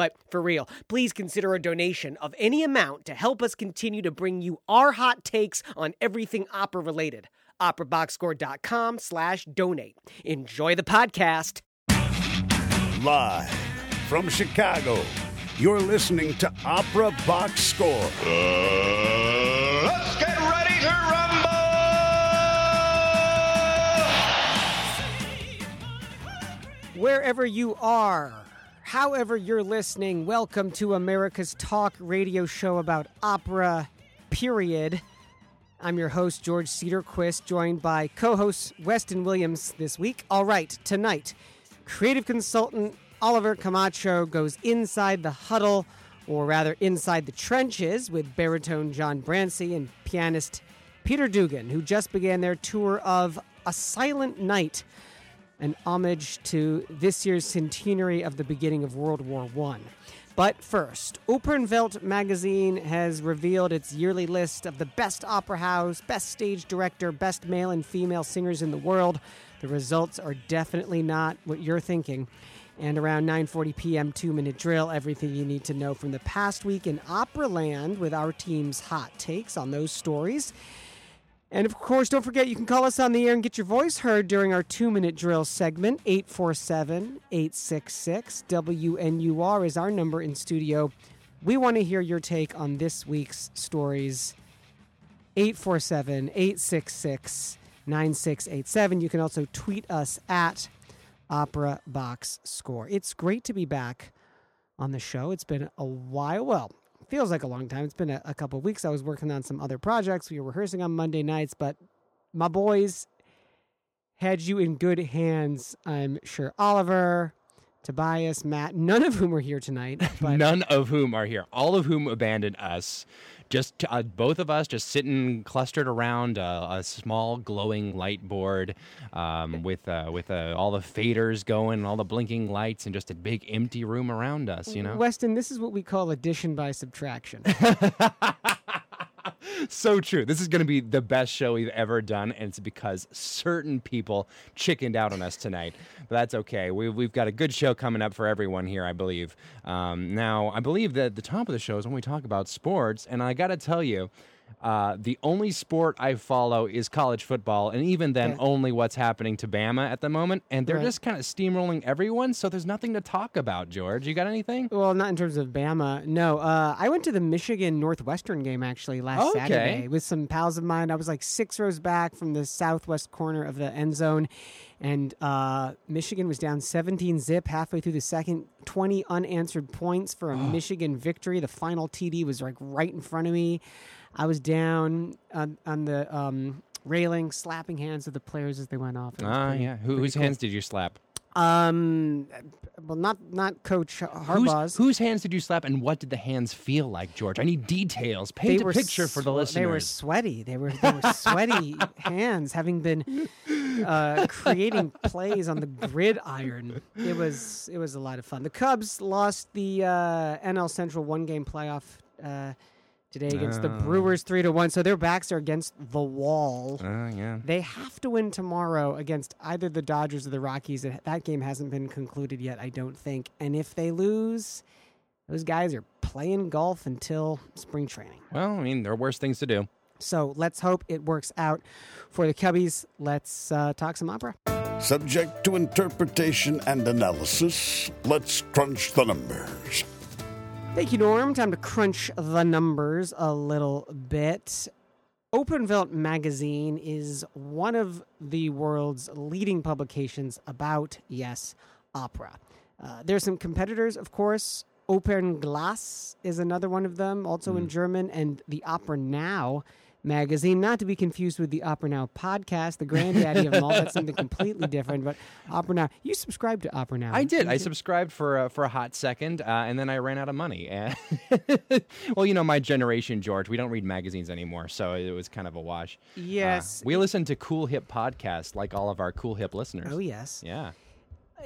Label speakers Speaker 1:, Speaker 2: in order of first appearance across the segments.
Speaker 1: But for real, please consider a donation of any amount to help us continue to bring you our hot takes on everything opera related. OperaBoxScore.com slash donate. Enjoy the podcast.
Speaker 2: Live from Chicago, you're listening to Opera Box Score.
Speaker 3: Uh, let's get ready to rumble!
Speaker 1: Wherever you are, however you're listening, welcome to America's talk radio show about opera, period. I'm your host, George Cedarquist, joined by co host Weston Williams this week. All right, tonight, creative consultant Oliver Camacho goes inside the huddle, or rather inside the trenches, with baritone John Brancy and pianist Peter Dugan, who just began their tour of A Silent Night, an homage to this year's centenary of the beginning of World War One. But first, Opernwelt magazine has revealed its yearly list of the best opera house, best stage director, best male and female singers in the world. The results are definitely not what you're thinking. And around 9:40 p.m. 2-minute drill, everything you need to know from the past week in Operaland with our team's hot takes on those stories. And of course, don't forget you can call us on the air and get your voice heard during our two minute drill segment. 847 866 WNUR is our number in studio. We want to hear your take on this week's stories. 847 866 9687. You can also tweet us at Opera Box Score. It's great to be back on the show. It's been a while. Well, feels like a long time. It's been a, a couple of weeks. I was working on some other projects. We were rehearsing on Monday nights, but my boys had you in good hands. I'm sure Oliver, Tobias, Matt, none of whom are here tonight. But
Speaker 4: None of whom are here. All of whom abandoned us. Just uh, both of us, just sitting clustered around uh, a small glowing light board um, with uh, with uh, all the faders going, and all the blinking lights, and just a big empty room around us. You know,
Speaker 1: Weston, this is what we call addition by subtraction.
Speaker 4: so true. This is going to be the best show we've ever done, and it's because certain people chickened out on us tonight. But that's okay. We, we've got a good show coming up for everyone here, I believe. Um, now, I believe that the top of the show is when we talk about sports, and I got to tell you. Uh, the only sport I follow is college football, and even then,
Speaker 1: Okay.
Speaker 4: only what's happening to Bama at the moment. And they're
Speaker 1: Right.
Speaker 4: just kind of steamrolling everyone, so there's nothing to talk about. George, you got anything?
Speaker 1: well, not in terms of Bama. No, uh, I went to the Michigan Northwestern game actually last
Speaker 4: Okay.
Speaker 1: Saturday with some pals of mine. I was like six rows back from the southwest corner of the end zone, and uh, Michigan was down 17 zip halfway through the second. 20 unanswered points for a Michigan victory. The final TD was like right in front of me. I was down on, on the um, railing, slapping hands of the players as they went off.
Speaker 4: Ah,
Speaker 1: pretty-
Speaker 4: yeah. Who, whose
Speaker 1: cool.
Speaker 4: hands did you slap?
Speaker 1: Um, well, not not Coach Harbaugh's.
Speaker 4: Whose, whose hands did you slap, and what did the hands feel like, George? I need details. Paint a picture for the
Speaker 1: swe- They were
Speaker 4: listeners.
Speaker 1: sweaty. They were they were sweaty hands, having been uh, creating plays on the gridiron. It was it was a lot of fun. The Cubs lost the uh, NL Central one game playoff uh, today against the
Speaker 4: Oh.
Speaker 1: Brewers three to one. So their backs are against the wall.
Speaker 4: Oh, yeah.
Speaker 1: They have to win tomorrow against either the Dodgers or the Rockies. That that game hasn't been concluded yet, I don't think. And if they lose, those guys are playing golf until spring training.
Speaker 4: Well, I mean, there are worse things to do.
Speaker 1: So let's hope it works out for the Cubbies. Let's uh, talk some opera.
Speaker 2: Subject to interpretation and analysis, let's crunch the numbers.
Speaker 1: Thank you, Norm. Time to crunch the numbers a little bit. Opernwelt magazine is one of the world's leading publications about, yes, opera. Uh, there's some competitors, of course. Opernglas is another one of them, also in German, and the Opera Now magazine, not to be confused with the Opera Now podcast, the granddaddy of them all. That's something completely different. But Opera Now, you subscribe to Opera Now.
Speaker 4: I did. I subscribed for uh, for a hot second, uh, and then I ran out of money. Well, you know, my generation, George, we don't read magazines anymore, so it was kind of a wash. Uh,
Speaker 1: Yes.
Speaker 4: we listen to Cool Hip podcasts, like all of our Cool Hip listeners.
Speaker 1: Oh yes.
Speaker 4: Yeah.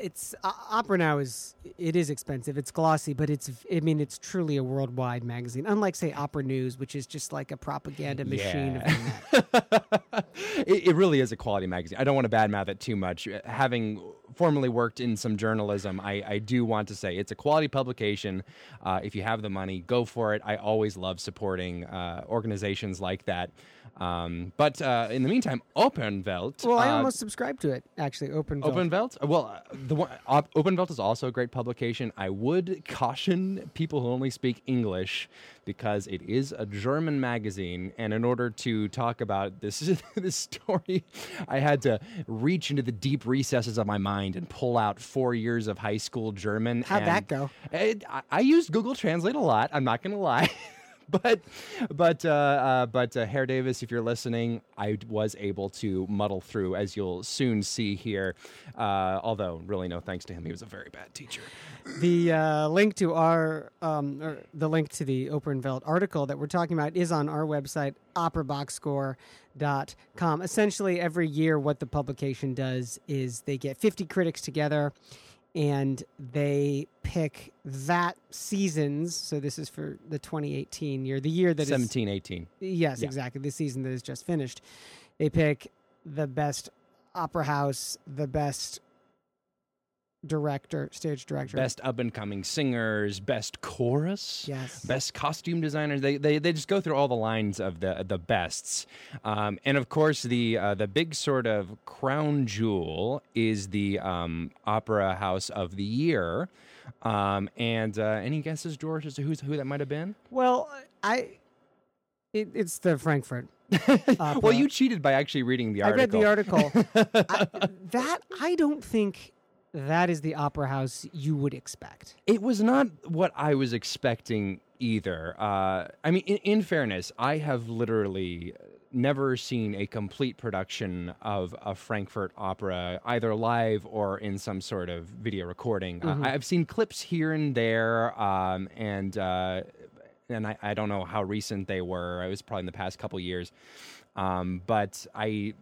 Speaker 1: It's uh, Opera Now is it is expensive. It's glossy, but it's I mean it's truly a worldwide magazine. Unlike say Opera News, which is just like a propaganda machine.
Speaker 4: Yeah.
Speaker 1: Of the net.
Speaker 4: it, it really is a quality magazine. I don't want to badmouth it too much. Having formerly worked in some journalism, I, I do want to say it's a quality publication. Uh, if you have the money, go for it. I always love supporting uh, organizations like that. Um, but uh, in the meantime, Opernwelt.
Speaker 1: well, I
Speaker 4: uh,
Speaker 1: almost subscribed to it actually. Open.
Speaker 4: Opernwelt? Uh, Well, uh, the one, Op- Opernwelt is also a great publication. I would caution people who only speak English because it is a German magazine, and in order to talk about this this story, I had to reach into the deep recesses of my mind and pull out four years of high school German.
Speaker 1: How'd that go?
Speaker 4: It, I, I used Google Translate a lot. I'm not going to lie. but but uh, uh, but uh, Herr Davis, if you're listening, I was able to muddle through, as you'll soon see here. Uh, although, really, no thanks to him, he was a very bad teacher.
Speaker 1: The uh, link to our um, the link to the Opernwelt article that we're talking about is on our website, operaboxscore.com. Essentially, every year, what the publication does is they get 50 critics together and they pick that season's. So this is for the 2018 year, the year that
Speaker 4: 17, 18.
Speaker 1: Yes,
Speaker 4: Yeah.
Speaker 1: exactly. The season that is just finished. They pick the best opera house, the best director, stage director.
Speaker 4: Best up and coming singers, best chorus,
Speaker 1: Yes.
Speaker 4: best costume designers. They, they they just go through all the lines of the the bests, um, and of course the uh, the big sort of crown jewel is the um, opera house of the year. Um, and uh, any guesses, George, as to who's who that might have been?
Speaker 1: Well, I it, it's the Frankfurt.
Speaker 4: Well, you cheated by actually reading the article.
Speaker 1: I read the article. I, that I don't think that is the opera house you would expect.
Speaker 4: It was not what I was expecting either. Uh, I mean, in, in fairness, I have literally never seen a complete production of a Frankfurt opera, either live or in some sort of video recording. Uh, I've seen clips here and there, um, and uh, and I, I don't know how recent they were. It was probably in the past couple years, um, but I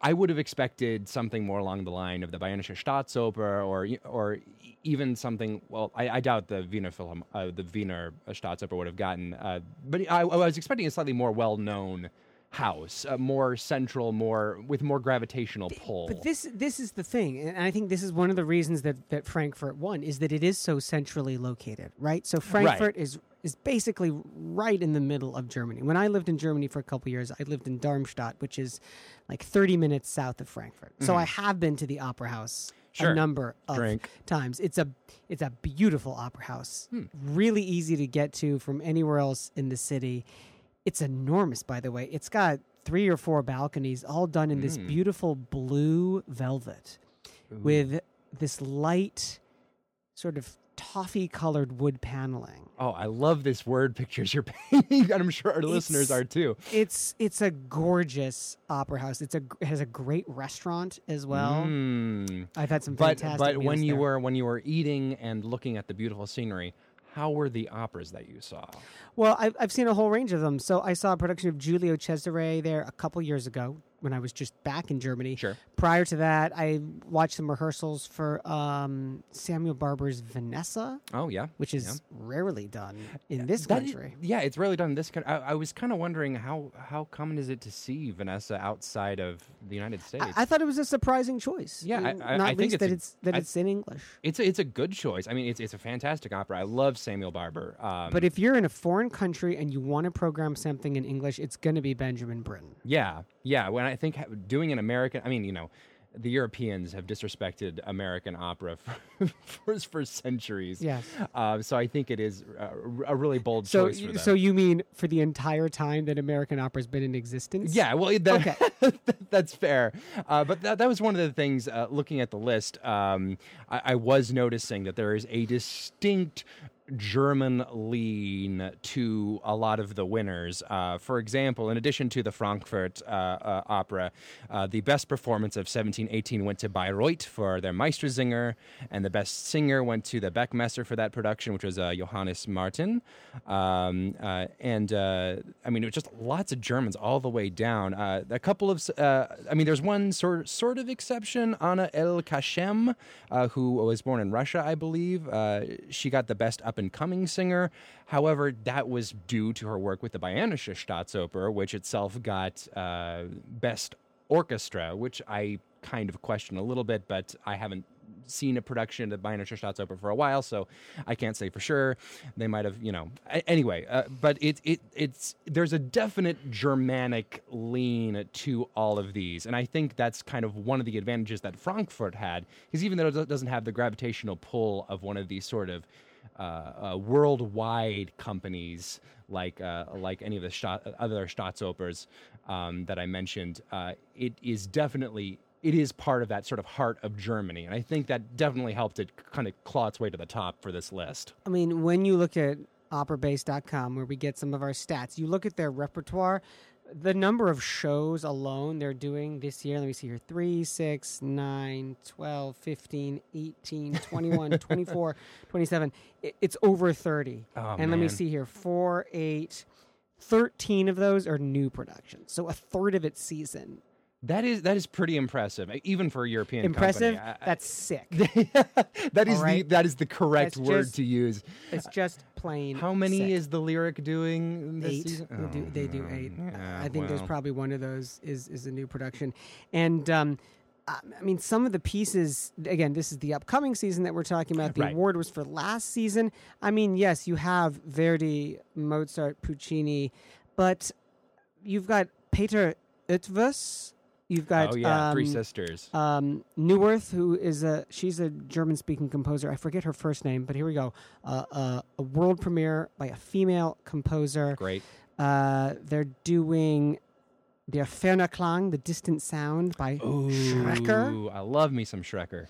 Speaker 4: I would have expected something more along the line of the Bayerische Staatsoper, or or even something. Well, I, I doubt the Wiener Philharm- uh, the Wiener Staatsoper would have gotten. Uh, but I, I was expecting a slightly more well-known house, uh, more central, more with more gravitational pull.
Speaker 1: But this this is the thing, and I think this is one of the reasons that that Frankfurt won is that it is so centrally located, right? So Frankfurt is is basically right in the middle of Germany. When I lived in Germany for a couple years, I lived in Darmstadt, which is like 30 minutes south of Frankfurt. So I have been to the opera house
Speaker 4: Mm-hmm. Sure.
Speaker 1: a number of
Speaker 4: Drink.
Speaker 1: times. It's a it's a beautiful opera house.
Speaker 4: Hmm.
Speaker 1: Really easy to get to from anywhere else in the city. It's enormous, by the way. It's got three or four balconies, all done in
Speaker 4: Hmm.
Speaker 1: this beautiful blue velvet with this light, sort of toffee colored wood paneling.
Speaker 4: oh, I love this word pictures you're painting, and I'm sure our listeners are too.
Speaker 1: It's it's a gorgeous opera house. It's a it has a great restaurant as well.
Speaker 4: Mm.
Speaker 1: I've had some fantastic
Speaker 4: but when
Speaker 1: meals
Speaker 4: you
Speaker 1: there.
Speaker 4: were when you were eating and looking at the beautiful scenery, how were the operas that you saw?
Speaker 1: Well, I've, I've seen a whole range of them. So I saw a production of Giulio Cesare there a couple years ago when I was just back in Germany.
Speaker 4: Sure.
Speaker 1: Prior to that, I watched some rehearsals for um, Samuel Barber's Vanessa,
Speaker 4: Oh yeah,
Speaker 1: which is rarely done in this
Speaker 4: That
Speaker 1: country.
Speaker 4: yeah, it's rarely done in this country. I, I was kind of wondering how how common is it to see Vanessa outside of the United States?
Speaker 1: I, I thought it was a surprising choice.
Speaker 4: Yeah, I- I-
Speaker 1: not least
Speaker 4: it's
Speaker 1: that
Speaker 4: a-
Speaker 1: it's that it's in English.
Speaker 4: it's a, it's a good choice. I mean, it's it's a fantastic opera. I love Samuel Barber. Um,
Speaker 1: But if you're in a foreign country and you want to program something in English, it's going to be Benjamin Britten.
Speaker 4: yeah, yeah. When I think doing an American, I mean, you know. The Europeans have disrespected American opera for, for, for centuries.
Speaker 1: Yes.
Speaker 4: Uh, so I think it is a, a really bold
Speaker 1: So,
Speaker 4: choice for
Speaker 1: y-
Speaker 4: them.
Speaker 1: so you mean for the entire time that American opera's been in existence?
Speaker 4: Yeah, well, that,
Speaker 1: Okay.
Speaker 4: that's fair. Uh, but that, that was one of the things, uh, looking at the list, um, I, I was noticing that there is a distinct German lean to a lot of the winners. Uh, for example, in addition to the Frankfurt uh, uh, opera, uh, the best performance of 1718 went to Bayreuth for their Meistersinger, and the best singer went to the Beckmesser for that production, which was uh, Johannes Martin. Um, uh, and I mean, it was just lots of Germans all the way down. A couple of, I mean, there's one sort sort of exception, Anna El Khashem, who was born in Russia, I believe. She got the best up and coming singer. However, that was due to her work with the Bayerische Staatsoper, which itself got uh, best orchestra, which I kind of question a little bit, but I haven't seen a production of the Bayerische Staatsoper for a while, so I can't say for sure. They might have, you know. Anyway, uh, but it it it's there's a definite Germanic lean to all of these, and I think that's kind of one of the advantages that Frankfurt had, because even though it doesn't have the gravitational pull of one of these sort of uh, uh, worldwide companies like uh, like any of the Staat, other Staatsopers um, that I mentioned, uh, it is definitely it is part of that sort of heart of Germany, and I think that definitely helped it kind of claw its way to the top for this list.
Speaker 1: I mean, when you look at operabase.com, where we get some of our stats, you look at their repertoire, the number of shows alone they're doing this year. Let me see here 3, 6, 9, 12, 15, 18, 21, 24, 27. It's over 30.
Speaker 4: Oh,
Speaker 1: and let me see here 4, 8, 13 of those are new productions. So a third of its season.
Speaker 4: That is that is pretty impressive, even for a European
Speaker 1: Impressive?
Speaker 4: company. I-
Speaker 1: That's sick.
Speaker 4: that is the that is the correct
Speaker 1: That's
Speaker 4: word
Speaker 1: just
Speaker 4: to use.
Speaker 1: It's just plain.
Speaker 4: How many
Speaker 1: sick.
Speaker 4: is the lyric doing this
Speaker 1: eight.
Speaker 4: season?
Speaker 1: They do, they do
Speaker 4: Oh,
Speaker 1: eight.
Speaker 4: yeah,
Speaker 1: I think there's probably one of those is is a new production, and um, I mean some of the pieces. Again, this is the upcoming season that we're talking about. The
Speaker 4: Right.
Speaker 1: award was for last season. I mean, yes, you have Verdi, Mozart, Puccini, but you've got Peter Eötvös. You've got
Speaker 4: oh yeah, Three
Speaker 1: um,
Speaker 4: Sisters.
Speaker 1: um, who is a she's a German speaking composer. I forget her first name, but here we go. Uh, uh, a world premiere by a female composer.
Speaker 4: Great.
Speaker 1: Uh, they're doing Der Ferner Klang, the distant sound by Schreker.
Speaker 4: Ooh, I love me some Schreker.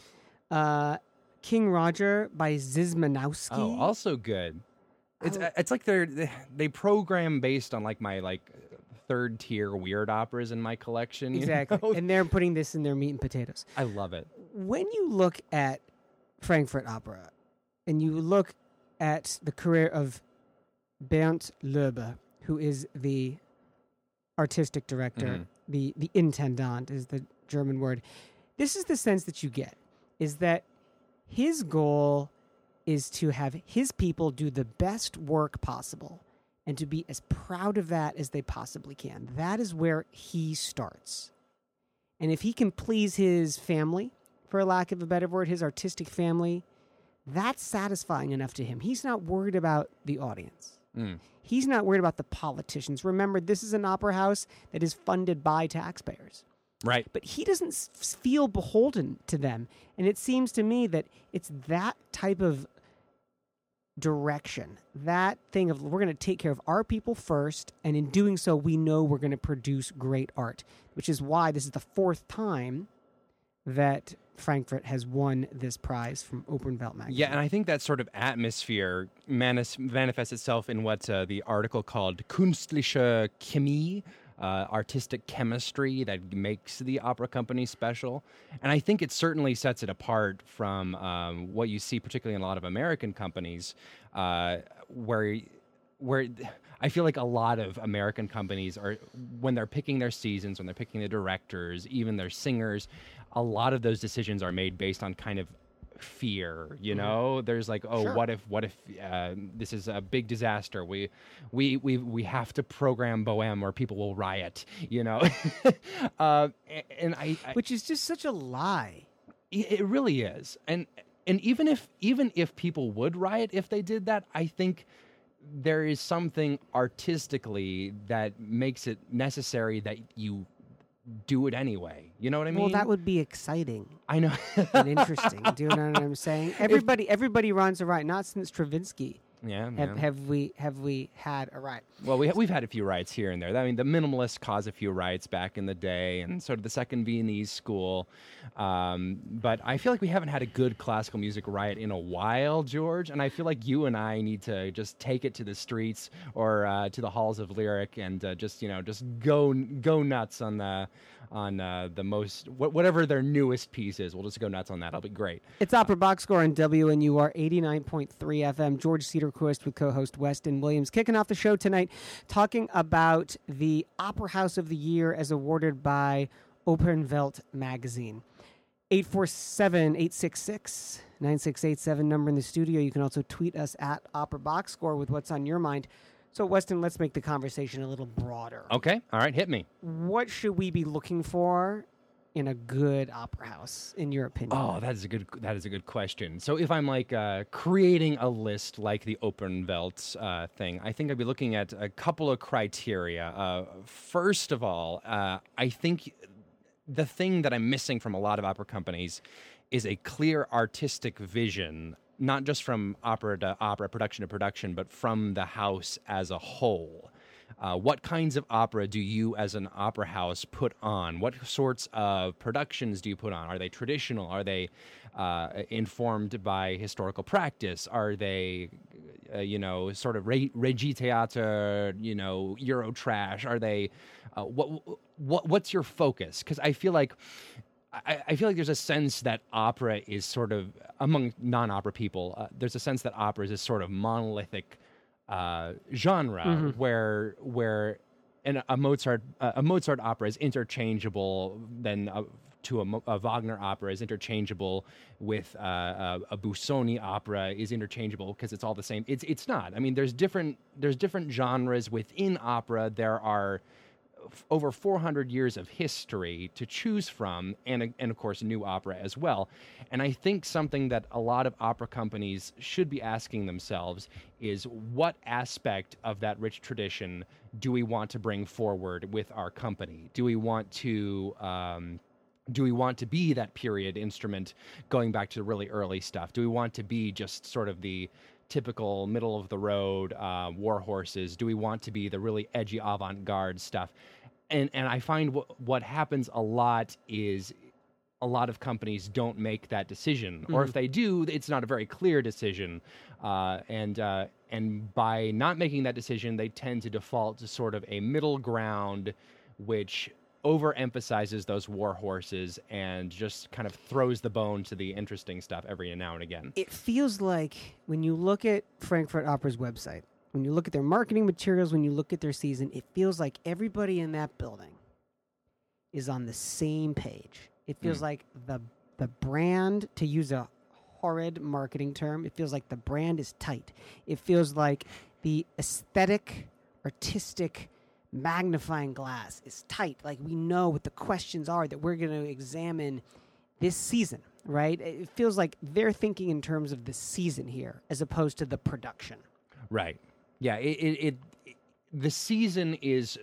Speaker 1: Uh, King Roger by Szymanowski.
Speaker 4: Oh, also good. It's
Speaker 1: Oh.
Speaker 4: it's like they're they- they program based on like my like third tier weird operas in my collection.
Speaker 1: exactly.
Speaker 4: know?
Speaker 1: and they're putting this in their meat and potatoes.
Speaker 4: I love it.
Speaker 1: when you look at Frankfurt Opera and you look at the career of Bernd Loebe, who is the artistic director,
Speaker 4: Mhm.
Speaker 1: the the intendant is the German word. This is the sense that you get is that his goal is to have his people do the best work possible and to be as proud of that as they possibly can. That is where he starts. And if he can please his family, for lack of a better word, his artistic family, that's satisfying enough to him. He's not worried about the audience.
Speaker 4: Mm.
Speaker 1: He's not worried about the politicians. Remember, this is an opera house that is funded by taxpayers.
Speaker 4: Right.
Speaker 1: But he doesn't feel beholden to them. And it seems to me that it's that type of direction, that thing of we're going to take care of our people first. And in doing so, we know we're going to produce great art, which is why this is the fourth time that Frankfurt has won this prize from Opernwelt magazine.
Speaker 4: Yeah, and I think that sort of atmosphere manis- manifests itself in what uh, the article called Künstliche Chemie, uh, artistic chemistry that makes the opera company special. And I think it certainly sets it apart from um, what you see, particularly in a lot of American companies, uh, where where I feel like a lot of American companies are when they're picking their seasons, when they're picking the directors, even their singers, a lot of those decisions are made based on kind of fear you know? There's like oh
Speaker 1: Sure.
Speaker 4: what if what if uh, this is a big disaster? We we we we have to program Bohème or people will riot you know? Uh, and I, I
Speaker 1: Which is just such a lie.
Speaker 4: it it really is. And and even if even if people would riot if they did that i think there is something artistically that makes it necessary that you do it anyway. You know what i mean?
Speaker 1: Well, that would be exciting
Speaker 4: i know
Speaker 1: and interesting. Do you know what I'm saying? Everybody, everybody runs a riot. Not since Stravinsky
Speaker 4: Yeah,
Speaker 1: Have,
Speaker 4: yeah.
Speaker 1: have we have we had a riot?
Speaker 4: Well, we ha- we've had a few riots here and there. I mean, the minimalists caused a few riots back in the day, and sort of the second Viennese school. Um, but I feel like we haven't had a good classical music riot in a while, George. And I feel like you and I need to just take it to the streets or uh, to the halls of lyric and uh, just you know just go go nuts on the on uh, the most wh- whatever their newest piece is. We'll just go nuts on that. It'll be great.
Speaker 1: It's Opera Box Score on WNUR 89.3 FM. George Cedarquist with co host Weston Williams kicking off the show tonight, talking about the Opera House of the Year as awarded by Opernwelt magazine. 847 866 9687 number in the studio. You can also tweet us at Opera Box Score with what's on your mind. So, Weston, let's make the conversation a little broader.
Speaker 4: Okay, all right, hit me.
Speaker 1: What should we be looking for in a good opera house, in your opinion?
Speaker 4: Oh, that is a good that is a good question. So if I'm like uh, creating a list like the Opernwelt uh, thing, I think I'd be looking at a couple of criteria. Uh, first of all, uh, I think the thing that I'm missing from a lot of opera companies is a clear artistic vision, not just from opera to opera, production to production, but from the house as a whole. Uh, what kinds of opera do you, as an opera house, put on? What sorts of productions do you put on? Are they traditional? Are they uh, informed by historical practice? Are they, uh, you know, sort of re- Regietheater, you know, Euro trash? Are they, uh, what, what, what's your focus? Because I feel like I, I feel like there's a sense that opera is sort of among non-opera people. Uh, there's a sense that opera is this sort of monolithic uh, genre where where an, a Mozart uh, a Mozart opera is interchangeable then uh, to a, a Wagner opera is interchangeable with uh, a, a Busoni opera is interchangeable because it's all the same. It's it's not. I mean, there's different there's different genres within opera. There are over 400 years of history to choose from, and and of course new opera as well. And I think something that a lot of opera companies should be asking themselves is what aspect of that rich tradition do we want to bring forward with our company? Do we want to um, do we want to be that period instrument going back to the really early stuff? Do we want to be just sort of the typical middle of the road uh, war horses? Do we want to be the really edgy avant garde stuff? And and I find what what happens a lot is a lot of companies don't make that decision, or if they do, it's not a very clear decision. Uh, and uh, and by not making that decision, they tend to default to sort of a middle ground, which overemphasizes those war horses and just kind of throws the bone to the interesting stuff every now and again.
Speaker 1: it feels like when you look at Frankfurt Opera's website, when you look at their marketing materials, when you look at their season, it feels like everybody in that building is on the same page. It feels mm. like the the brand, to use a horrid marketing term, it feels like the brand is tight. It feels like the aesthetic, artistic magnifying glass is tight. Like we know what the questions are that we're going to examine this season, right? It feels like they're thinking in terms of the season here as opposed to the production.
Speaker 4: Right. Yeah. It, it, it, the season is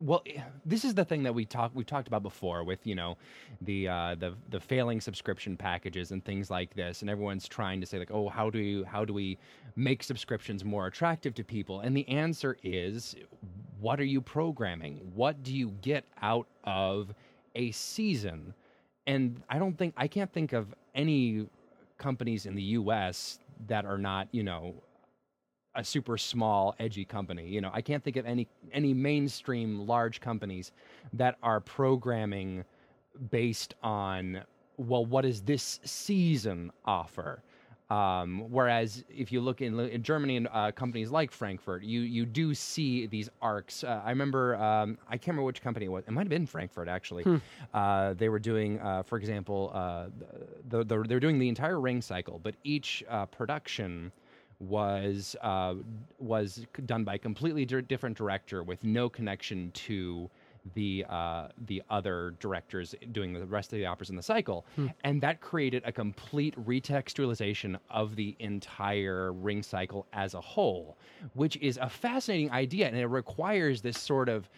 Speaker 4: well. This is the thing that we talked we talked about before with you know the uh, the the failing subscription packages and things like this, and everyone's trying to say like, oh, how do you, how do we make subscriptions more attractive to people? And the answer is, what are you programming? What do you get out of a season? And I don't think I can't think of any companies in the U.S. that are not you know a super small edgy company you know i can't think of any any mainstream large companies that are programming based on well what does this season offer um, whereas if you look in, in Germany and uh, companies like Frankfurt, you you do see these arcs. Uh, I remember um, I can't remember which company it was. It might have been Frankfurt actually. Uh, they were doing, uh, for example, uh, the, the, they're doing the entire ring cycle, but each uh, production was uh, was done by a completely di- different director with no connection to the uh, the other directors doing the rest of the operas in the cycle, and that created a complete retextualization of the entire ring cycle as a whole, which is a fascinating idea, and it requires this sort of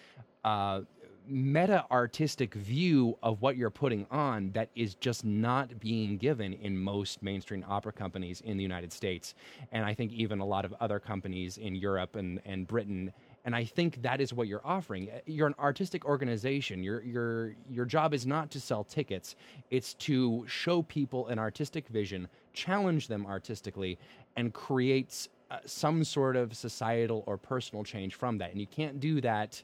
Speaker 4: uh, meta artistic view of what you're putting on that is just not being given in most mainstream opera companies in the United States. And I think even a lot of other companies in Europe and, and Britain. And I think that is what you're offering. You're an artistic organization. Your your your job is not to sell tickets. It's to show people an artistic vision, challenge them artistically, and create uh, some sort of societal or personal change from that. And you can't do that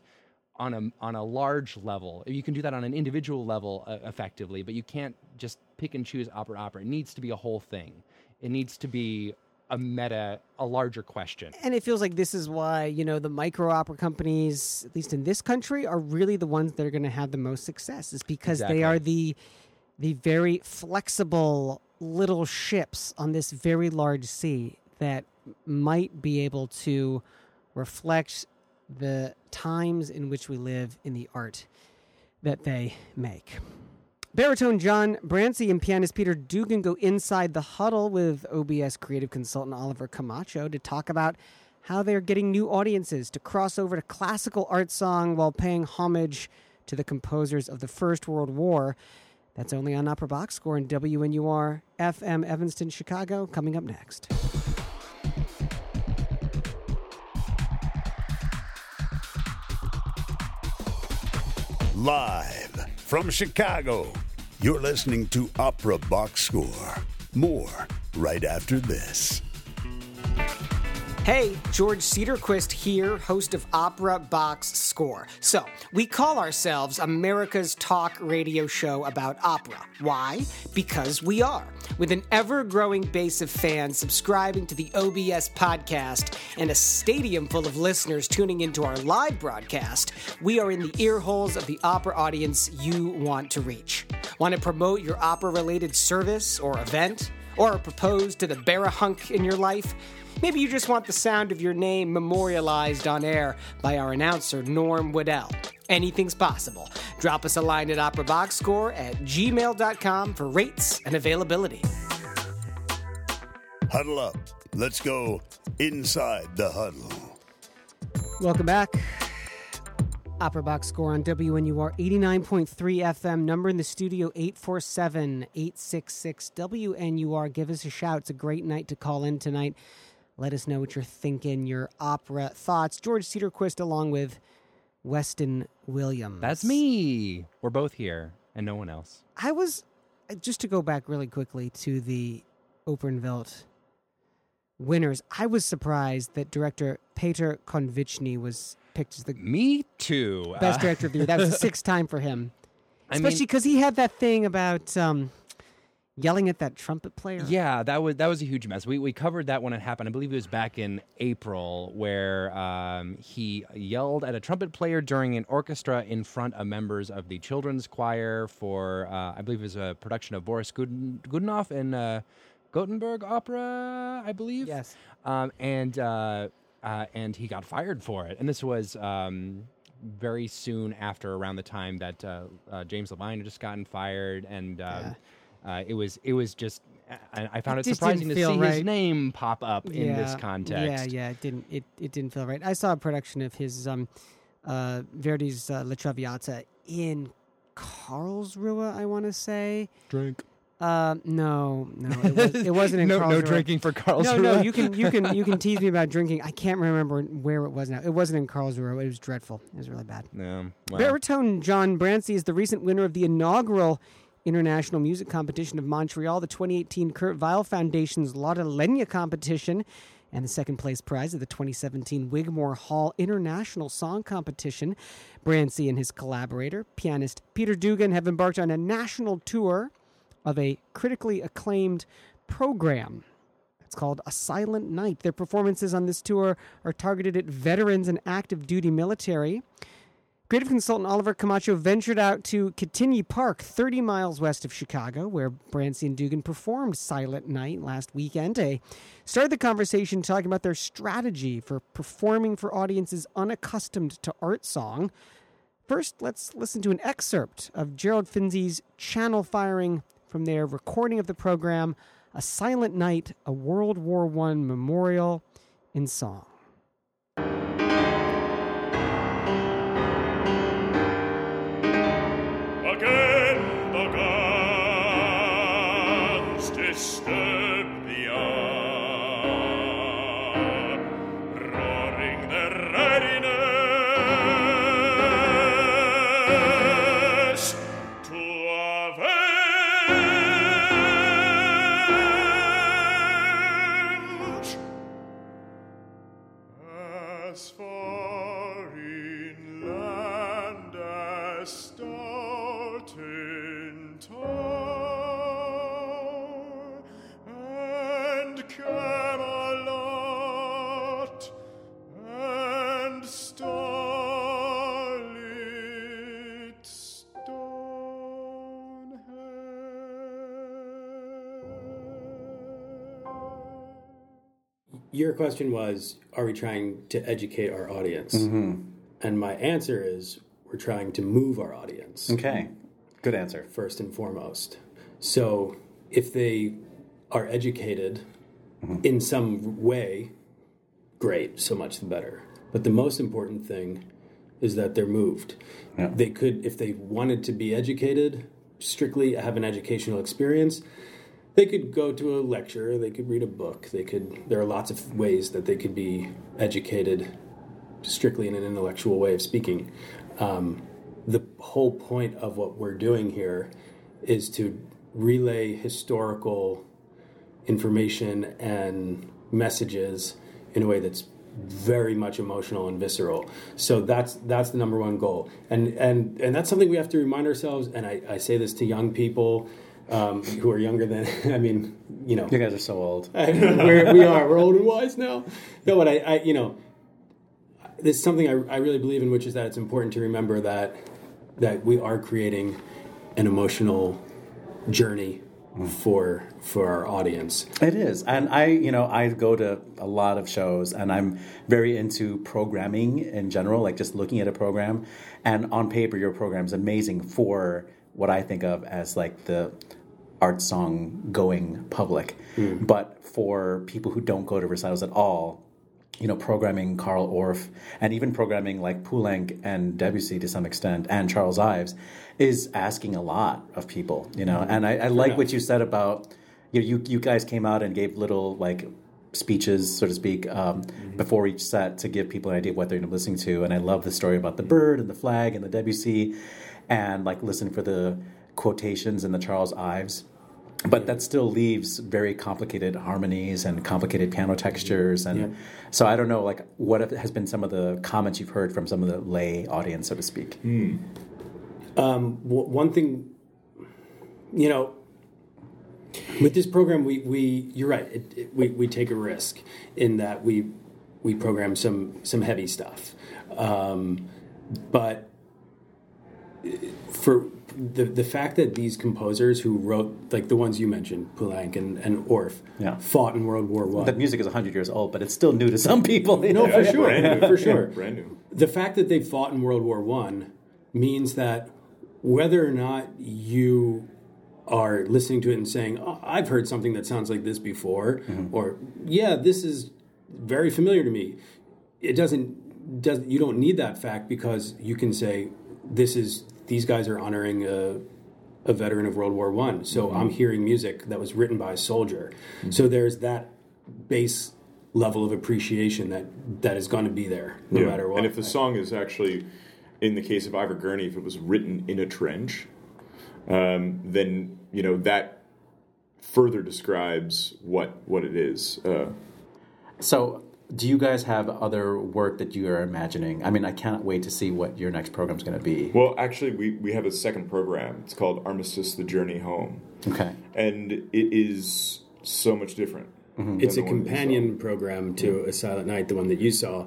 Speaker 4: on a on a large level. You can do that on an individual level uh, effectively, but you can't just pick and choose opera opera. It needs to be a whole thing. It needs to be a meta, a larger question.
Speaker 1: And it feels like this is why, you know, the micro opera companies, at least in this country, are really the ones that are going to have the most success, is because
Speaker 4: Exactly.
Speaker 1: they are the the very flexible little ships on this very large sea that might be able to reflect the times in which we live in the art that they make. Baritone John Brancy and pianist Peter Dugan go inside the huddle with OBS creative consultant Oliver Camacho to talk about how they're getting new audiences to cross over to classical art song while paying homage to the composers of the First World War. That's only on Opera Box Score and WNUR FM Evanston, Chicago, coming up next.
Speaker 2: Live from Chicago, you're listening to Opera Box Score. More right after this.
Speaker 1: Hey, George Cedarquist here, host of Opera Box Score. So, we call ourselves America's talk radio show about opera. Why? Because we are. With an ever growing base of fans subscribing to the OBS podcast and a stadium full of listeners tuning into our live broadcast, we are in the ear holes of the opera audience you want to reach. Want to promote your opera related service or event? Or propose to the barihunk in your life? Maybe you just want the sound of your name memorialized on air by our announcer, Norm Waddell. Anything's possible. Drop us a line at operaboxscore at gmail.com for rates and availability.
Speaker 2: Huddle up. Let's go inside the huddle.
Speaker 1: Welcome back. Opera Box Score on WNUR 89.3 FM. Number in the studio 847 866 WNUR. Give us a shout. It's a great night to call in tonight. Let us know what you're thinking, your opera thoughts. George Cedarquist along with Weston Williams.
Speaker 4: That's me. We're both here, and no one else.
Speaker 1: I was uh, just to go back really quickly to the Opernwelt winners. I was surprised that director Peter Konwitschny was picked as the
Speaker 4: Me too.
Speaker 1: best
Speaker 4: Uh,
Speaker 1: director of the year. That was the sixth time for him,
Speaker 4: I mean-
Speaker 1: especially because he had that thing about um, yelling at that trumpet player.
Speaker 4: Yeah, that was that was a huge mess. We we covered that when it happened. I believe it was back in April, where um, he yelled at a trumpet player during an orchestra in front of members of the children's choir for uh, I believe it was a production of Boris Guden- Godunov in uh, Gothenburg Opera, I believe.
Speaker 1: Yes.
Speaker 4: um, and uh, uh, and he got fired for it. And this was. Um, very soon after, around the time that uh, uh, James Levine had just gotten fired, and um, uh, it was it was just I, I found
Speaker 1: It
Speaker 4: it, surprising to see
Speaker 1: feel
Speaker 4: his name pop up in this
Speaker 1: Yeah,
Speaker 4: context.
Speaker 1: Yeah, yeah, it didn't it, it didn't feel right. I saw a production of his um uh Verdi's uh, La Traviata in Karlsruhe, I want to say.
Speaker 4: Drink.
Speaker 1: Uh, no, no, it, was, it wasn't in
Speaker 4: no, no drinking for
Speaker 1: No,
Speaker 4: Karlsruhe.
Speaker 1: no, you can you can you can tease me about drinking. I can't remember where it was now. It wasn't in Karlsruhe. It was dreadful. It was really bad.
Speaker 4: No, well,
Speaker 1: Baritone John Brancy is the recent winner of the inaugural International Music Competition of Montreal, the 2018 Kurt Weill Foundation's Lotte Lenya competition, and the second place prize of the 2017 Wigmore Hall International Song Competition. Brancy and his collaborator, pianist Peter Dugan, have embarked on a national tour of a critically acclaimed program. It's called A Silent Night. Their performances on this tour are targeted at veterans and active duty military. Creative consultant Oliver Camacho ventured out to Cantigny Park, 30 miles west of Chicago, where Brancy and Dugan performed Silent Night last weekend. They started the conversation talking about their strategy for performing for audiences unaccustomed to art song. First, let's listen to an excerpt of Gerald Finzi's channel firing from their recording of the program, A Silent Night, a World War I memorial in song.
Speaker 5: Guns
Speaker 6: Your question was, are we trying to educate our audience? Mm-hmm. And my answer is, we're trying to move our audience
Speaker 7: Okay. Good answer.
Speaker 6: first and foremost. So if they are educated mm-hmm. in some way, great, so much the better. But the most important thing is that they're moved.
Speaker 7: Yeah.
Speaker 6: They could, if they wanted to be educated, strictly have an educational experience, they could go to a lecture, they could read a book, they could, there are lots of ways that they could be educated strictly in an intellectual way of speaking. Um, the whole point of what we're doing here is to relay historical information and messages in a way that's very much emotional and visceral. So that's that's the number one goal, and and and that's something we have to remind ourselves. And I, I say this to young people um, who are younger than I mean, you know,
Speaker 7: You guys are so old.
Speaker 6: we're, we are. We're old and wise now. No, but I, I you know, there's something I, I really believe in, which is that it's important to remember that that we are creating an emotional journey for for our audience.
Speaker 7: It is. And I, you know, I go to a lot of shows and I'm very into programming in general, like just looking at a program. And on paper, your program's amazing for what I think of as like the art song going public. Hmm. But for people who don't go to recitals at all, you know, programming Carl Orff and even programming like Poulenc and Debussy to some extent and Charles Ives is asking a lot of people, you know. Hmm. And I, I like what you said about you, know, you you guys came out and gave little like speeches, so to speak, um, hmm. before each set to give people an idea of what they're going to be listening to. And I love the story about the bird and the flag and the Debussy, and like listen for the quotations in the Charles Ives but that still leaves very complicated harmonies and complicated piano textures and so i don't know like what has been some of the comments you've heard from some of the lay audience so to speak?
Speaker 6: Um, w- one thing, you know, with this program, we, we you're right. It, it, we, we take a risk in that we we program some some heavy stuff, um, but for the the fact that these composers who wrote like the ones you mentioned, Poulenc and, and Orff,
Speaker 7: Yeah.
Speaker 6: fought in World War One.
Speaker 7: the music is 100 years old but it's still new to some people
Speaker 6: No, for sure,
Speaker 5: Brand new.
Speaker 6: for sure.
Speaker 5: Brand new.
Speaker 6: The fact that they fought in World War One means that whether or not you are listening to it and saying, oh, "I've heard something that sounds like this before," mm-hmm. or "Yeah, this is very familiar to me," it doesn't does you don't need that fact because you can say, "This is these guys are honoring a." A veteran of World War One, so I'm hearing music that was written by a soldier. So there's that base level of appreciation that that is going to be there no
Speaker 5: Yeah.
Speaker 6: matter what.
Speaker 5: And if the song is actually, in the case of Ivor Gurney, if it was written in a trench, um, then you know that further describes what what it is. Uh,
Speaker 7: so do you guys have other work that you are imagining? I mean i can't wait to see what your next program is going to be.
Speaker 5: Well, actually, we we have a second program. It's called Armistice: The Journey Home,
Speaker 7: okay.
Speaker 5: And it is so much different. Mm-hmm.
Speaker 6: it's a
Speaker 5: than the one that you
Speaker 6: companion program to A Silent Night, the one that you saw.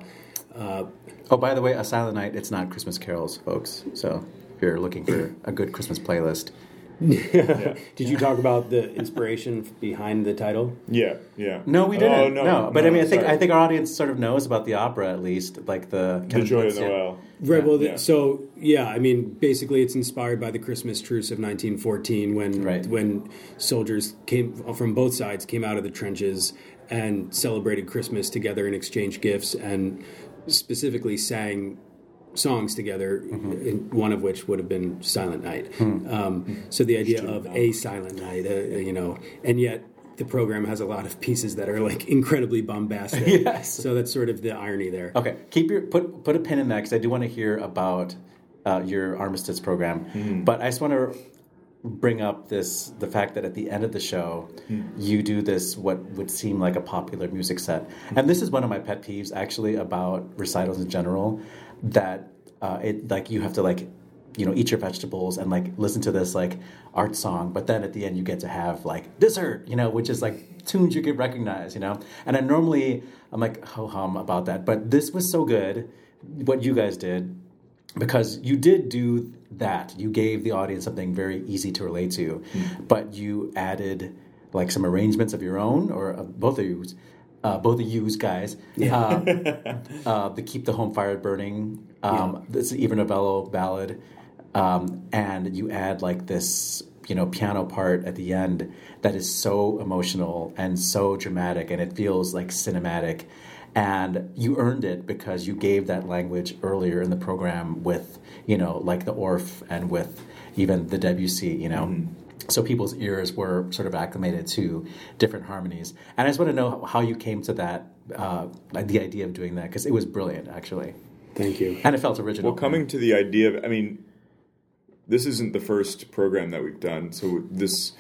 Speaker 7: Uh, oh by the way a silent night it's not christmas carols folks. So if you're looking for a good christmas playlist
Speaker 6: Did you talk about the inspiration behind the title?
Speaker 5: Yeah, yeah.
Speaker 7: No, we didn't.
Speaker 5: Oh,
Speaker 7: no, but I mean, I think
Speaker 5: sorry.
Speaker 7: I think our audience sort of knows about the opera at least, like the
Speaker 5: the
Speaker 7: Kenneth
Speaker 5: joy of
Speaker 7: Woodson-
Speaker 5: Noel.
Speaker 6: Right. Well,
Speaker 5: Yeah.
Speaker 6: th so yeah, I mean, basically, it's inspired by the Christmas truce of 1914, when
Speaker 7: Right.
Speaker 6: when soldiers came from both sides came out of the trenches and celebrated Christmas together and exchanged gifts, and specifically sang songs together,
Speaker 7: Mm-hmm.
Speaker 6: in- one of which would have been Silent Night.
Speaker 7: Hmm.
Speaker 6: Um, so the idea of a Silent Night, uh, you know, and yet the program has a lot of pieces that are like incredibly bombastic.
Speaker 7: Yes.
Speaker 6: So that's sort of the irony there.
Speaker 7: Okay, keep your put put a pin in that because I do want to hear about uh, your armistice program. But I just want to bring up this the fact that at the end of the show you do this what would seem like a popular music set and this is one of my pet peeves actually about recitals in general that uh, it like you have to like you know eat your vegetables and like listen to this like art song but then at the end you get to have like dessert you know which is like tunes you could recognize you know and i normally i'm like ho hum about that but this was so good what you guys did because you did do that. You gave the audience something very easy to relate to, but you added like some arrangements of your own, or uh, both of you, uh, both of yous guys. Uh, uh, the "Keep the Home Fire Burning," um, this Ivor Novello ballad, um, and you add like this you know piano part at the end that is so emotional and so dramatic, and it feels like cinematic. And you earned it because you gave that language earlier in the program with you know like the Orff and with even the Debussy you know so people's ears were sort of acclimated to different harmonies and I just want to know how you came to that uh, like the idea of doing that because it was brilliant actually
Speaker 6: Thank you.
Speaker 7: and it felt original
Speaker 5: Well, coming to the idea of, I mean, this isn't the first program that we've done. So this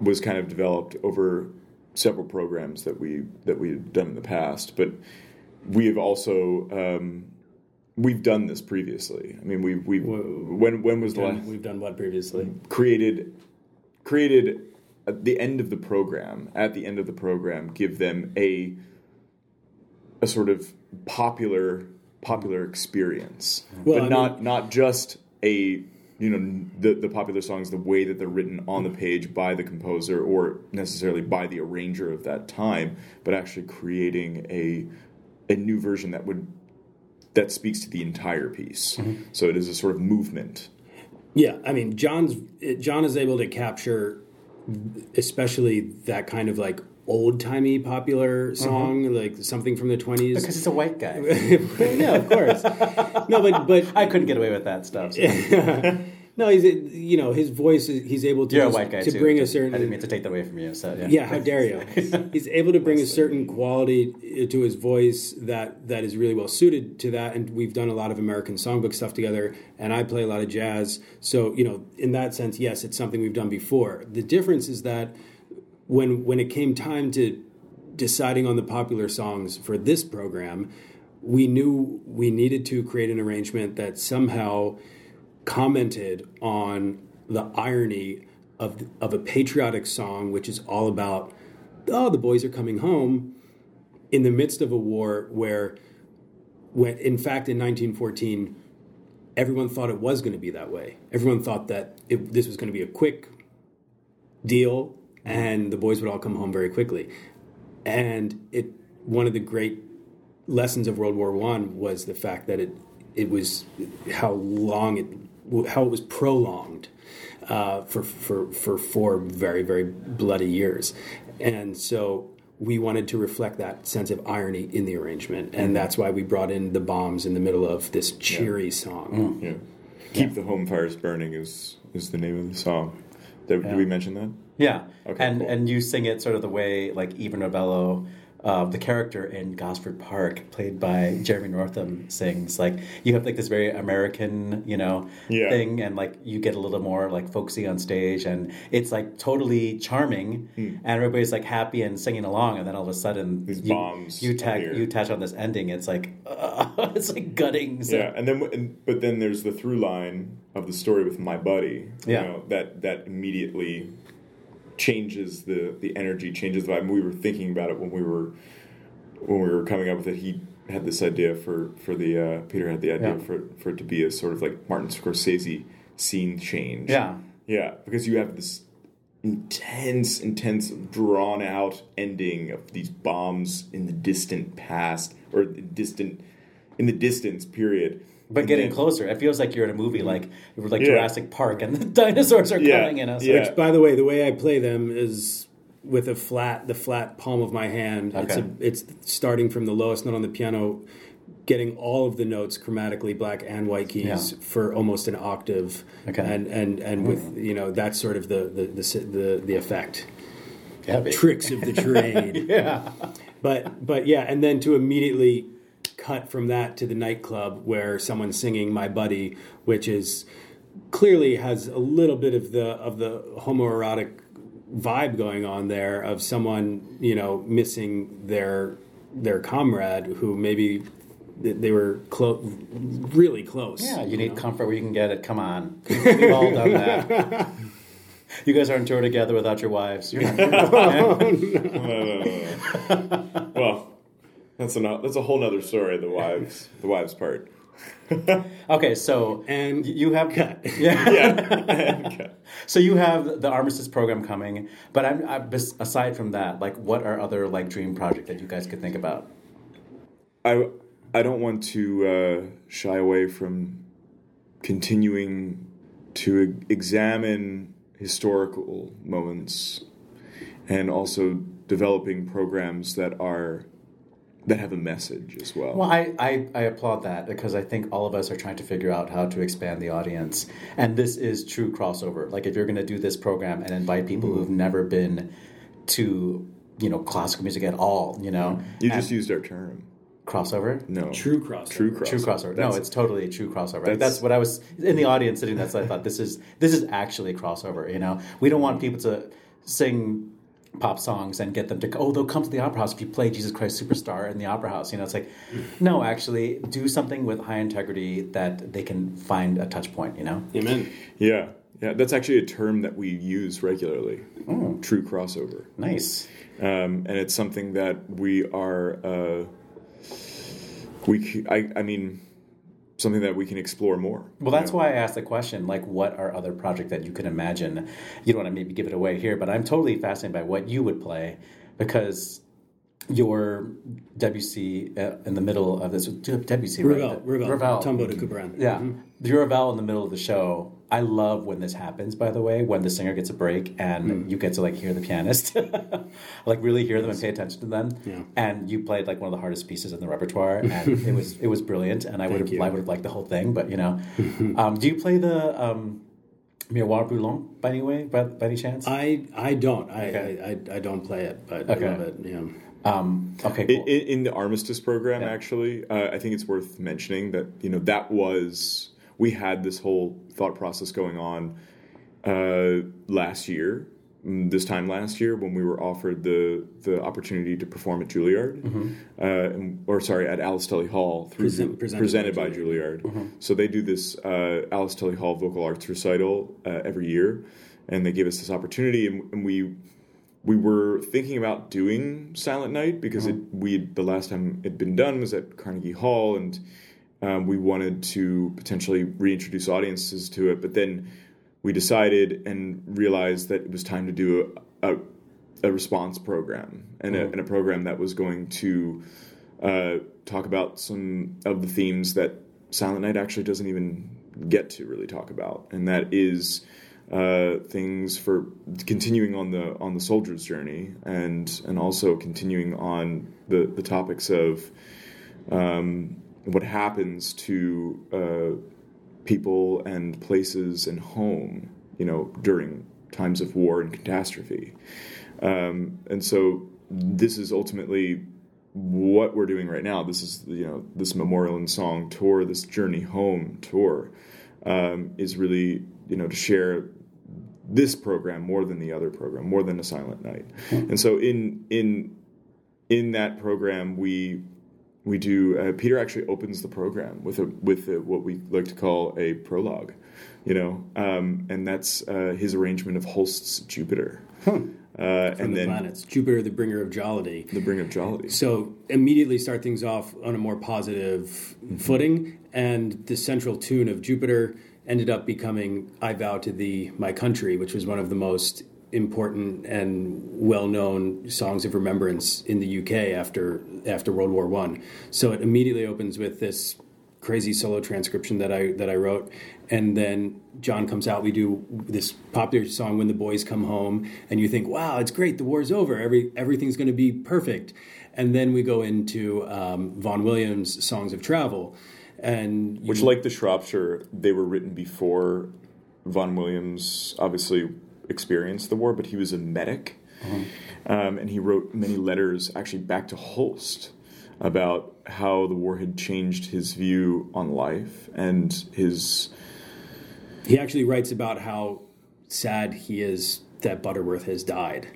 Speaker 5: was kind of developed over several programs that we that we had done in the past. But we have also um, we've done this previously. I mean, we we when when was the last
Speaker 6: We've done what previously?
Speaker 5: created created at the end of the program at the end of the program give them a a sort of popular popular experience.
Speaker 6: Well,
Speaker 5: but
Speaker 6: I
Speaker 5: not not just a you know the the popular songs the way that they're written on the page by the composer or necessarily by the arranger of that time but actually creating a a new version that would that speaks to the entire piece. Mm-hmm. So it is a sort of movement
Speaker 6: Yeah, I mean, John's John is able to capture, especially that kind of like old timey popular mm-hmm. song, like something from the twenties.
Speaker 7: because it's a white guy
Speaker 6: yeah, of course. No, but but
Speaker 7: I couldn't get away with that stuff so.
Speaker 6: no, he's you know his voice. is He's able to
Speaker 7: you're a white guy
Speaker 6: to
Speaker 7: too
Speaker 6: bring a certain I
Speaker 7: didn't mean to take that away from you so yeah
Speaker 6: Yeah, how dare you? He's able to bring a certain quality to his voice that that is really well suited to that. And we've done a lot of American songbook stuff together, and I play a lot of jazz. So you know, in that sense, yes, it's something we've done before. The difference is that when when it came time to deciding on the popular songs for this program, we knew we needed to create an arrangement that somehow commented on the irony of of a patriotic song, which is all about oh the boys are coming home in the midst of a war where when in fact in 1914 everyone thought it was going to be that way. Everyone thought that it, this was going to be a quick deal and the boys would all come home very quickly. And it one of the great lessons of World War One was the fact that it it was how long it how it was prolonged uh, for for for four very very bloody years, and so we wanted to reflect that sense of irony in the arrangement, and that's why we brought in the bombs in the middle of this cheery song.
Speaker 5: Yeah. Keep the home fires burning is is the name of the song. Did, did we mention that?
Speaker 7: Yeah,
Speaker 5: Okay,
Speaker 7: and
Speaker 5: cool.
Speaker 7: and you sing it sort of the way like Ivor Novello, uh, the character in Gosford Park, played by Jeremy Northam, sings. Like you have like this very American, you know,
Speaker 5: Yeah.
Speaker 7: thing, and like you get a little more like folksy on stage, and it's like totally charming, and everybody's like happy and singing along, and then all of a sudden
Speaker 5: Hmm. These
Speaker 7: you,
Speaker 5: bombs
Speaker 7: you tag you attach on this ending. It's like it's like gutting. So.
Speaker 5: Yeah, and then and, but then there's the through line of the story with my buddy. You
Speaker 7: Yeah.
Speaker 5: know, that that immediately changes the the energy, changes the vibe. And We were thinking about it when we were when we were coming up with it. He had this idea for for the uh, Peter had the idea
Speaker 7: Yeah.
Speaker 5: for for it to be a sort of like Martin Scorsese scene change.
Speaker 7: Yeah.
Speaker 5: yeah, because you have this intense, intense, drawn out ending of these bombs in the distant past or distant in the distance period.
Speaker 7: But
Speaker 5: And
Speaker 7: getting
Speaker 5: then-
Speaker 7: closer, it feels like you're in a movie like like
Speaker 5: Yeah.
Speaker 7: Jurassic Park, and the dinosaurs are
Speaker 5: Yeah.
Speaker 7: coming. You us.
Speaker 5: Yeah.
Speaker 6: Which, by the way, the way I play them is with a flat, the flat palm of my hand. It's,
Speaker 7: Okay.
Speaker 6: a, it's starting from the lowest note on the piano, getting all of the notes chromatically black and white keys
Speaker 7: Yeah.
Speaker 6: for almost an octave,
Speaker 7: Okay.
Speaker 6: and and and hmm. with you know that's sort of the the the the, the effect
Speaker 7: Heavy.
Speaker 6: tricks of the trade.
Speaker 7: Yeah.
Speaker 6: But but yeah, and then to immediately cut from that to the nightclub where someone's singing "My Buddy," which is clearly has a little bit of the of the homoerotic vibe going on there of someone you know missing their their comrade who maybe they were close, really close.
Speaker 7: Yeah, you need comfort where you can get it. Come on. We've all done that. You guys are on tour together without your wives. You're not,
Speaker 5: Well, that's a that's a whole nother story. The wives, the wives part.
Speaker 7: okay, so
Speaker 6: And
Speaker 7: you have
Speaker 6: cut.
Speaker 7: Yeah. so you have the armistice program coming, but I'm, I, bes- aside from that, like, what are other like dream projects that you guys could think about?
Speaker 5: I I don't want to uh, shy away from continuing to e- examine historical moments and also developing programs that are that have a message as well.
Speaker 7: Well, I, I, I applaud that because I think all of us are trying to figure out how to expand the audience. And this is true crossover. Like, if you're going to do this program and invite people mm-hmm. who've never been to, you know, classical music at all, you know,
Speaker 5: you
Speaker 7: and-
Speaker 5: just used our term.
Speaker 7: crossover?
Speaker 5: No.
Speaker 6: True crossover.
Speaker 5: True crossover.
Speaker 7: True crossover. No, it's totally a true crossover. That's,
Speaker 5: That's-
Speaker 7: what I was in the audience sitting. That's what I thought. This is this is actually a crossover. You know, we don't want people to sing pop songs and get them to oh they'll come to the opera house if you play Jesus Christ Superstar in the opera house. You know, it's like no, actually do something with high integrity that they can find a touch point. You know.
Speaker 6: Amen.
Speaker 5: Yeah. Yeah, that's actually a term that we use regularly. oh. True crossover.
Speaker 7: Nice.
Speaker 5: um, and it's something that we are uh, we I mean something that we can explore more
Speaker 7: Well, that's why I asked the question, like, what are other projects that you can imagine? You don't want to maybe give it away here, but I'm totally fascinated by what you would play because your WC uh, in the middle of this WC
Speaker 6: Ravel,
Speaker 7: right?
Speaker 6: Ravel,
Speaker 7: Ravel.
Speaker 6: Tombeau de Couperin.
Speaker 7: Yeah,
Speaker 6: Mhm.
Speaker 7: your Ravel in the middle of the show. I love when this happens. By the way, when the singer gets a break and
Speaker 6: Mm.
Speaker 7: you get to like hear the pianist, like really hear them and pay attention to them.
Speaker 6: Yeah.
Speaker 7: And you played like one of the hardest pieces in the repertoire, and it was it was brilliant. And I would have
Speaker 6: you.
Speaker 7: I would have liked the whole thing, but you know, um, do you play the um, Miroir Brûlant by any way, by, by any chance?
Speaker 6: I I don't. I,
Speaker 7: Okay.
Speaker 6: I, I I don't play it, but
Speaker 7: Okay.
Speaker 6: I love it. Yeah.
Speaker 7: um, okay,
Speaker 5: in,
Speaker 7: cool.
Speaker 5: in in the armistice program
Speaker 7: Yeah.
Speaker 5: actually uh, i think it's worth mentioning that you know that was we had this whole thought process going on uh, last year mm, this time last year when we were offered the the opportunity to perform at Juilliard, uh, or sorry, at Alice Tully Hall through
Speaker 6: Present-
Speaker 5: presented,
Speaker 6: presented
Speaker 5: by
Speaker 6: by
Speaker 5: Juilliard. So they do this uh, Alice Tully Hall vocal arts recital uh, every year, and they gave us this opportunity, and, and we we were thinking about doing Silent Night because it we the last time it'd been done was at Carnegie Hall, and um, we wanted to potentially reintroduce audiences to it, but then we decided and realized that it was time to do a, a, a response program and, a, and a program that was going to uh, talk about some of the themes that Silent Night actually doesn't even get to really talk about, and that is uh, things for continuing on the on the soldier's journey, and and also continuing on the the topics of um, what happens to uh, people and places and home, you know, during times of war and catastrophe. Um, and so this is ultimately what we're doing right now. This is you know this memorial and song tour, this journey home tour, um, is really you know to share this program more than the other program, more than a silent night. And so in in in that program we we do uh, Peter actually opens the program with a with a, what we like to call a prologue, you know, um, and that's uh, his arrangement of Holst's Jupiter, uh,
Speaker 6: From
Speaker 5: and
Speaker 6: the
Speaker 5: then
Speaker 6: planets, Jupiter, the bringer of jollity.
Speaker 5: the bringer of Jollity.
Speaker 6: So immediately start things off on a more positive footing, and the central tune of Jupiter ended up becoming "I Vow to Thee, My Country," which was one of the most important and well-known songs of remembrance in the UK after after World War One. So it immediately opens with this crazy solo transcription that I that I wrote, and then John comes out. We do this popular song "When the Boys Come Home," and you think, "Wow, it's great! The war's over. Every everything's going to be perfect." And then we go into um, Vaughan Williams' "Songs of Travel," and
Speaker 5: Which, like the Shropshire, they were written before Vaughan Williams obviously experienced the war, but he was a medic. Um, and he wrote many letters actually back to Holst about how the war had changed his view on life and his.
Speaker 6: he actually writes about how sad he is that Butterworth has died.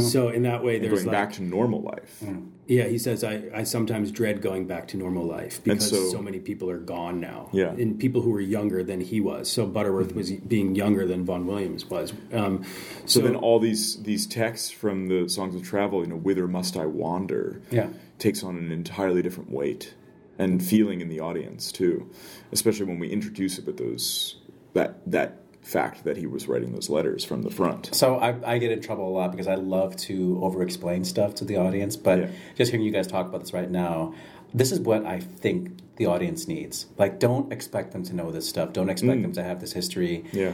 Speaker 6: So in that way, there's
Speaker 5: going
Speaker 6: like,
Speaker 5: back to normal life.
Speaker 6: Yeah, he says I, I sometimes dread going back to normal life because
Speaker 5: so-
Speaker 6: so, many people are gone now.
Speaker 5: Yeah. Mm-hmm.
Speaker 6: and people who were younger than he was. So Butterworth was being younger than Vaughan Williams was. Um,
Speaker 5: So, then all these these texts from the songs of travel, you know, whither must I wander,
Speaker 7: Yeah.
Speaker 5: takes on an entirely different weight and feeling in the audience too, especially when we introduce it with those that that fact that he was writing those letters from the front.
Speaker 7: So I, I get in trouble a lot because I love to over-explain stuff to the audience. But
Speaker 5: Yeah.
Speaker 7: just hearing you guys talk about this right now, this is what I think the audience needs. Like, don't expect them to know this stuff. Don't expect mm. them to have this history.
Speaker 5: Yeah.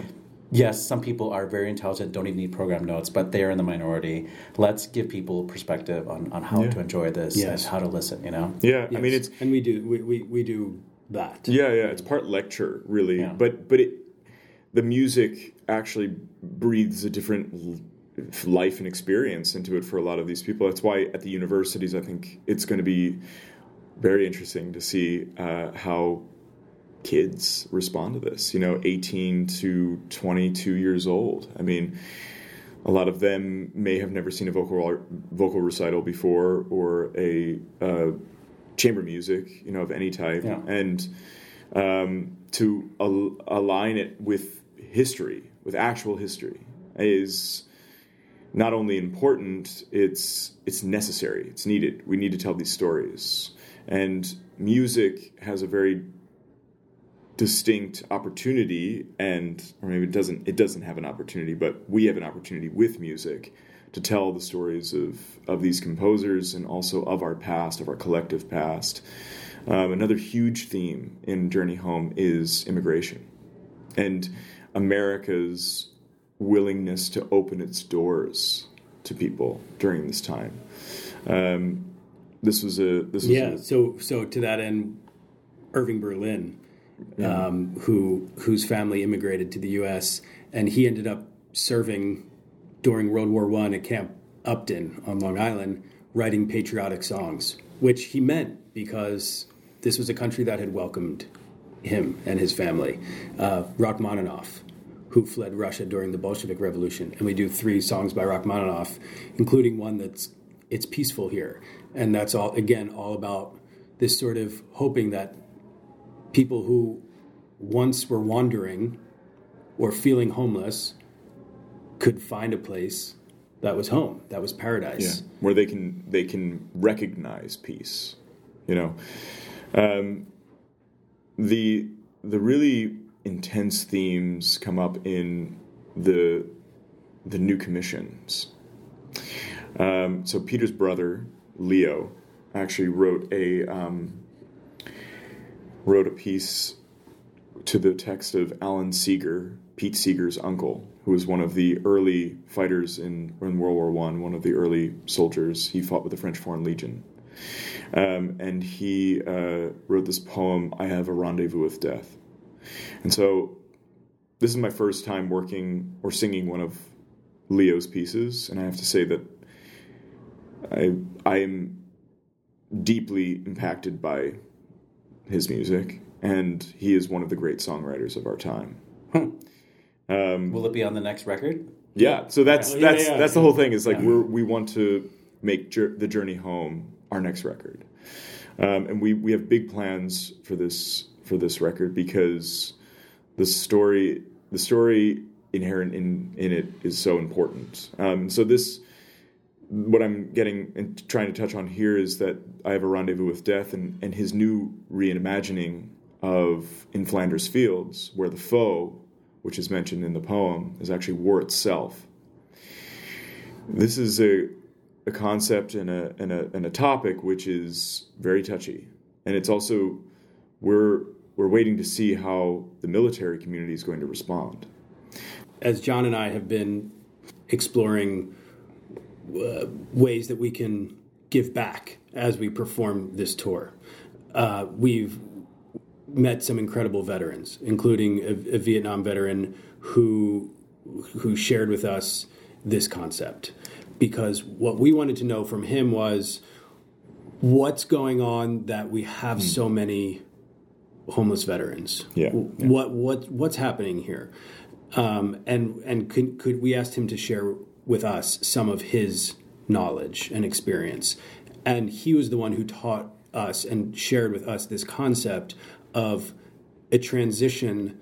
Speaker 7: Yes, some people are very intelligent, don't even need program notes, but they are in the minority. Let's give people perspective on, on how
Speaker 5: Yeah.
Speaker 7: to enjoy this
Speaker 6: Yes.
Speaker 7: and how to listen, you know?
Speaker 5: Yeah, I mean it's
Speaker 6: and we do we, we, we do that.
Speaker 5: Yeah, yeah, it's part lecture, really.
Speaker 7: Yeah.
Speaker 5: But but it the music actually breathes a different life and experience into it for a lot of these people. That's why at the universities, I think it's going to be very interesting to see uh, how kids respond to this. You know, eighteen to twenty-two years old. I mean. A lot of them may have never seen a vocal vocal recital before, or a uh, chamber music, you know, of any type,
Speaker 7: Yeah.
Speaker 5: and um, to al- align it with history, with actual history, is not only important; it's it's necessary. It's needed. We need to tell these stories, and music has a very distinct opportunity and or maybe it doesn't it doesn't have an opportunity but we have an opportunity with music to tell the stories of of these composers and also of our past of our collective past um, another huge theme in journey home is immigration and america's willingness to open its doors to people during this time um, this was a this was
Speaker 6: Yeah.
Speaker 5: a,
Speaker 6: So so to that end, Irving Berlin, um, who whose family immigrated to the U.S. and he ended up serving during World War One at Camp Upton on Long Island, writing patriotic songs, which he meant because this was a country that had welcomed him and his family. Uh, Rachmaninoff, who fled Russia during the Bolshevik Revolution, and we do three songs by Rachmaninoff, including one that's it's peaceful here, and that's all again all about this sort of hoping that people who once were wandering or feeling homeless could find a place that was home, that was
Speaker 5: yeah,
Speaker 6: paradise.
Speaker 5: where they can they can recognize peace. You know, um, the the really intense themes come up in the the new commissions. Um, so Peter's brother Leo actually wrote a um, wrote a piece to the text of Alan Seeger, Pete Seeger's uncle, who was one of the early fighters in, in World War One, one of the early soldiers. He fought with the French Foreign Legion, um, and he uh, wrote this poem, "I Have a Rendezvous with Death." And so, this is my first time working or singing one of Leo's pieces, and I have to say that I I am deeply impacted by his music, and he is one of the great songwriters of our time.
Speaker 7: Will it be on the next record?
Speaker 5: Yeah, so that's
Speaker 6: Yeah,
Speaker 5: that's
Speaker 6: yeah.
Speaker 5: that's the whole thing. Is like we're we want to make jour- the journey home our next record, um, and we we have big plans for this for this record because the story the story inherent in in it is so important. Um, so this what I'm getting and trying to touch on here is that I have a rendezvous with death and, and his new reimagining of In Flanders Fields, where the foe, which is mentioned in the poem, is actually war itself. This is a, a concept and a, and, a, and a topic which is very touchy. And it's also we're we're waiting to see how the military community is going to respond.
Speaker 6: As John and I have been exploring uh, ways that we can give back as we perform this tour, uh, we've met some incredible veterans, including a, a Vietnam veteran who who shared with us this concept because what we wanted to know from him was what's going on that we have mm. so many homeless veterans.
Speaker 5: Yeah,
Speaker 6: yeah. What what what's happening here? Um, and and could could we asked him to share with us some of his knowledge and experience, and he was the one who taught us and shared with us this concept of a transition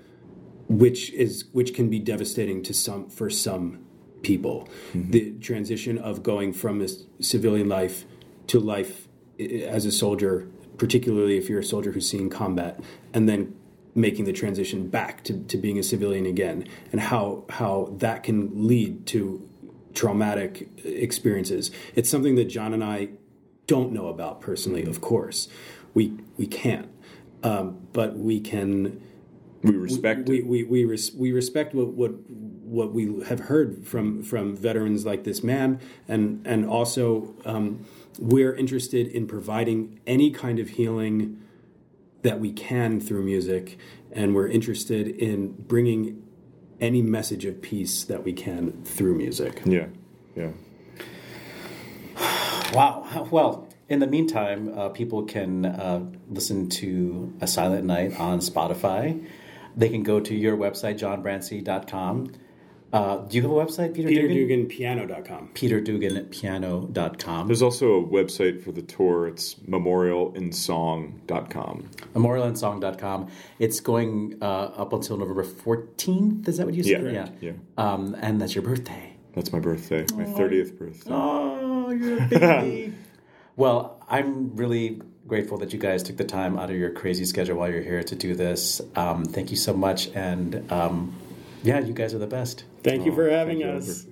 Speaker 6: which is which can be devastating to some for some people mm-hmm. the transition of going from a civilian life to life as a soldier particularly if you're a soldier who's seen combat and then making the transition back to, to being a civilian again and how how that can lead to traumatic experiences it's something that john and i don't know about personally of course we we can't um, but we can.
Speaker 5: We respect.
Speaker 6: We we we, res, we respect what, what what we have heard from from veterans like this man, and and also um, we're interested in providing any kind of healing that we can through music, and we're interested in bringing any message of peace that we can through music.
Speaker 5: Yeah, yeah.
Speaker 7: Wow. Well, in the meantime, uh, people can uh, listen to A Silent Night on Spotify. They can go to your website, johnbrancy.com. Uh, do you have a website, Peter,
Speaker 6: Peter Dugan? PeterDuganPiano.com.
Speaker 7: PeterDuganPiano.com.
Speaker 5: There's also a website for the tour. It's memorialinsong.com.
Speaker 7: Memorialinsong.com. It's going uh, up until November 14th. Is that what you said?
Speaker 5: Yeah. Yeah. yeah.
Speaker 7: Um, and that's your birthday.
Speaker 5: That's my birthday, my 30th birthday.
Speaker 7: Oh, you're a baby. Well, I'm really grateful that you guys took the time out of your crazy schedule while you're here to do this. Um, thank you so much. And um, yeah, you guys are the best.
Speaker 6: Thank you for having us.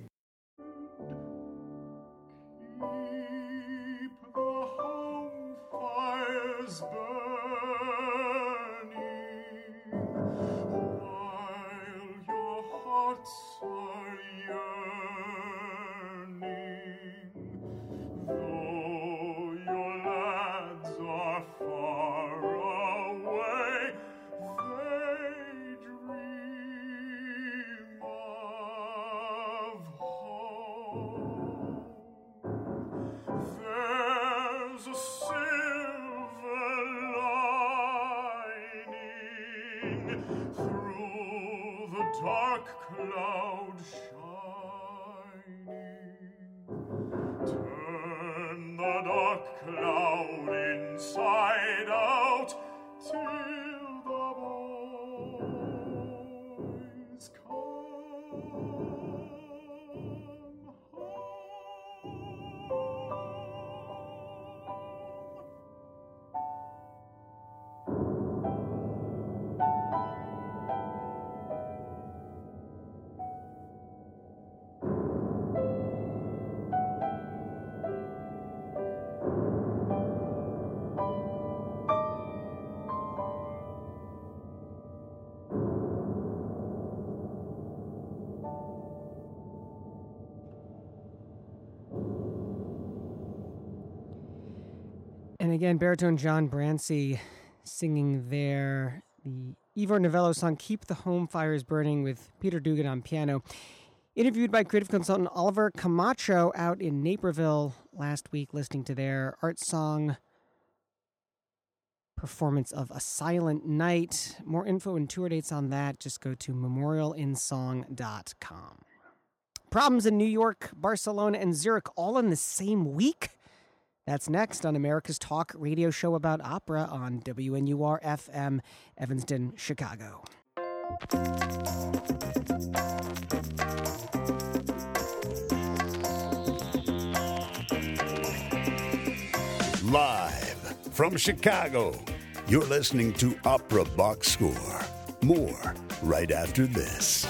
Speaker 1: Again, baritone John Brancy singing there the Ivor Novello song Keep the Home Fires Burning with Peter Dugan on piano. Interviewed by creative consultant Oliver Camacho out in Naperville last week, listening to their art song performance of A Silent Night. More info and tour dates on that, just go to memorialinsong.com. Problems in New York, Barcelona, and Zurich all in the same week? That's next on America's Talk radio show about opera on WNUR FM, Evanston, Chicago.
Speaker 2: Live from Chicago, you're listening to Opera Box Score. More right after this.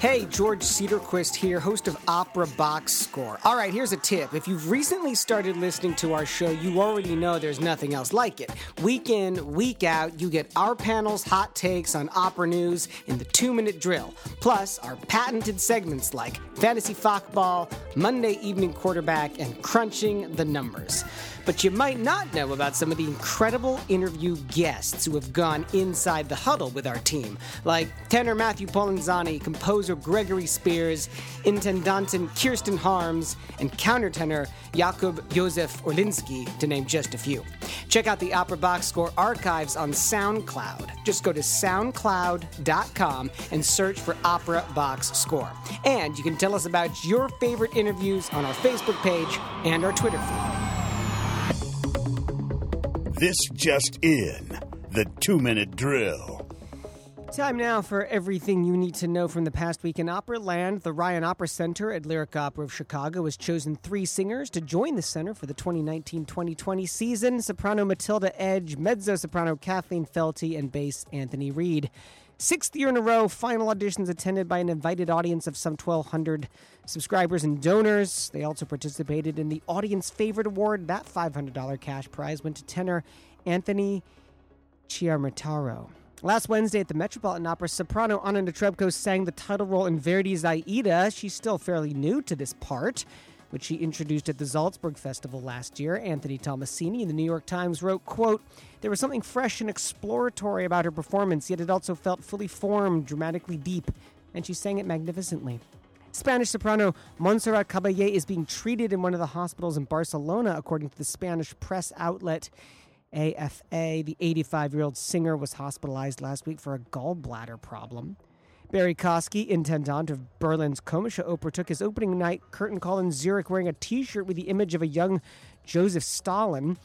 Speaker 1: Hey, George Cedarquist here, host of Opera Box Score. All right, here's a tip. If you've recently started listening to our show, you already know there's nothing else like it. Week in, week out, you get our panel's hot takes on opera news in the two minute drill, plus our patented segments like Fantasy Fachball, Monday Evening Quarterback, and Crunching the Numbers. But you might not know about some of the incredible interview guests who have gone inside the huddle with our team, like tenor Matthew Polenzani, composer Gregory Spears, intendantin Kirsten Harms, and countertenor Jakub Josef Orlinski, to name just a few. Check out the Opera Box Score archives on SoundCloud. Just go to soundcloud.com and search for Opera Box Score. And you can tell us about your favorite interviews on our Facebook page and our Twitter feed.
Speaker 2: This just in the two minute drill.
Speaker 1: Time now for everything you need to know from the past week in opera land. The Ryan Opera Center at Lyric Opera of Chicago has chosen three singers to join the center for the 2019 2020 season soprano Matilda Edge, mezzo soprano Kathleen Felty, and bass Anthony Reed. Sixth year in a row, final auditions attended by an invited audience of some 1,200 subscribers and donors. They also participated in the Audience Favorite Award. That $500 cash prize went to tenor Anthony Chiarmataro. Last Wednesday at the Metropolitan Opera, soprano Anna Netrebko sang the title role in Verdi's Aida. She's still fairly new to this part, which she introduced at the Salzburg Festival last year. Anthony Tommasini in the New York Times wrote, quote, There was something fresh and exploratory about her performance, yet it also felt fully formed, dramatically deep, and she sang it magnificently. Spanish soprano Montserrat Caballé is being treated in one of the hospitals in Barcelona, according to the Spanish press outlet AFA. The 85 year old singer was hospitalized last week for a gallbladder problem. Barrie Kosky, intendant of Berlin's Komische Oper, took his opening night curtain call in Zurich wearing a t shirt with the image of a young Joseph Stalin.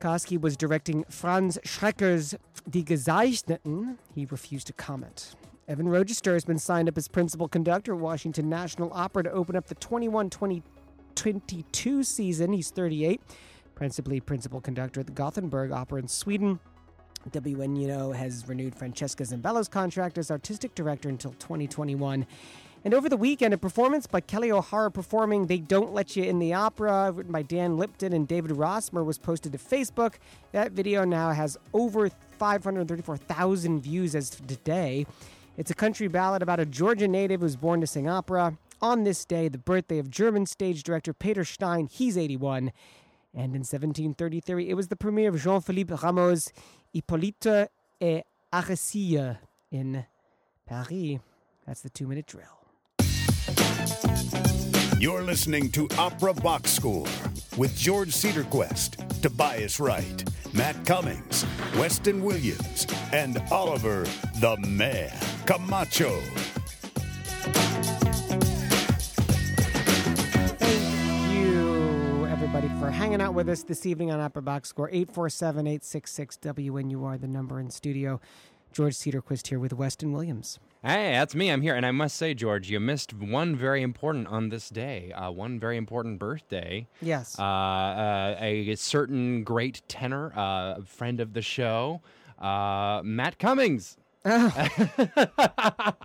Speaker 1: Kosky was directing Franz Schreker's Die Gezeichneten. He refused to comment. Evan Rogister has been signed up as principal conductor at Washington National Opera to open up the 21 22 season. He's 38 principally principal conductor at the Gothenburg Opera in Sweden. WNUO has renewed Francesca Zambello's contract as artistic director until 2021. And over the weekend, a performance by Kelli O'Hara performing They Don't Let You in the Opera, written by Dan Lipton and David Rossmer, was posted to Facebook. That video now has over 534,000 views as of today. It's a country ballad about a Georgia native who's born to sing opera. On this day, the birthday of German stage director Peter Stein, he's 81. And in 1733, it was the premiere of Jean Philippe Rameau's Hippolyte et Aricie in Paris. That's the two minute drill.
Speaker 2: You're listening to Opera Box Score with George Cedarquist, Tobias Wright, Matt Cummings, Weston Williams, and Oliver the Man Camacho.
Speaker 1: Everybody, for hanging out with us this evening on Opera Box Score 847 866 WNUR, the number in studio. George Cedarquist here with Weston Williams.
Speaker 4: Hey, that's me. I'm here. And I must say, George, you missed one very important on this day, uh, one very important birthday.
Speaker 1: Yes.
Speaker 4: Uh, uh, a certain great tenor, uh, friend of the show, uh, Matt Cummings. I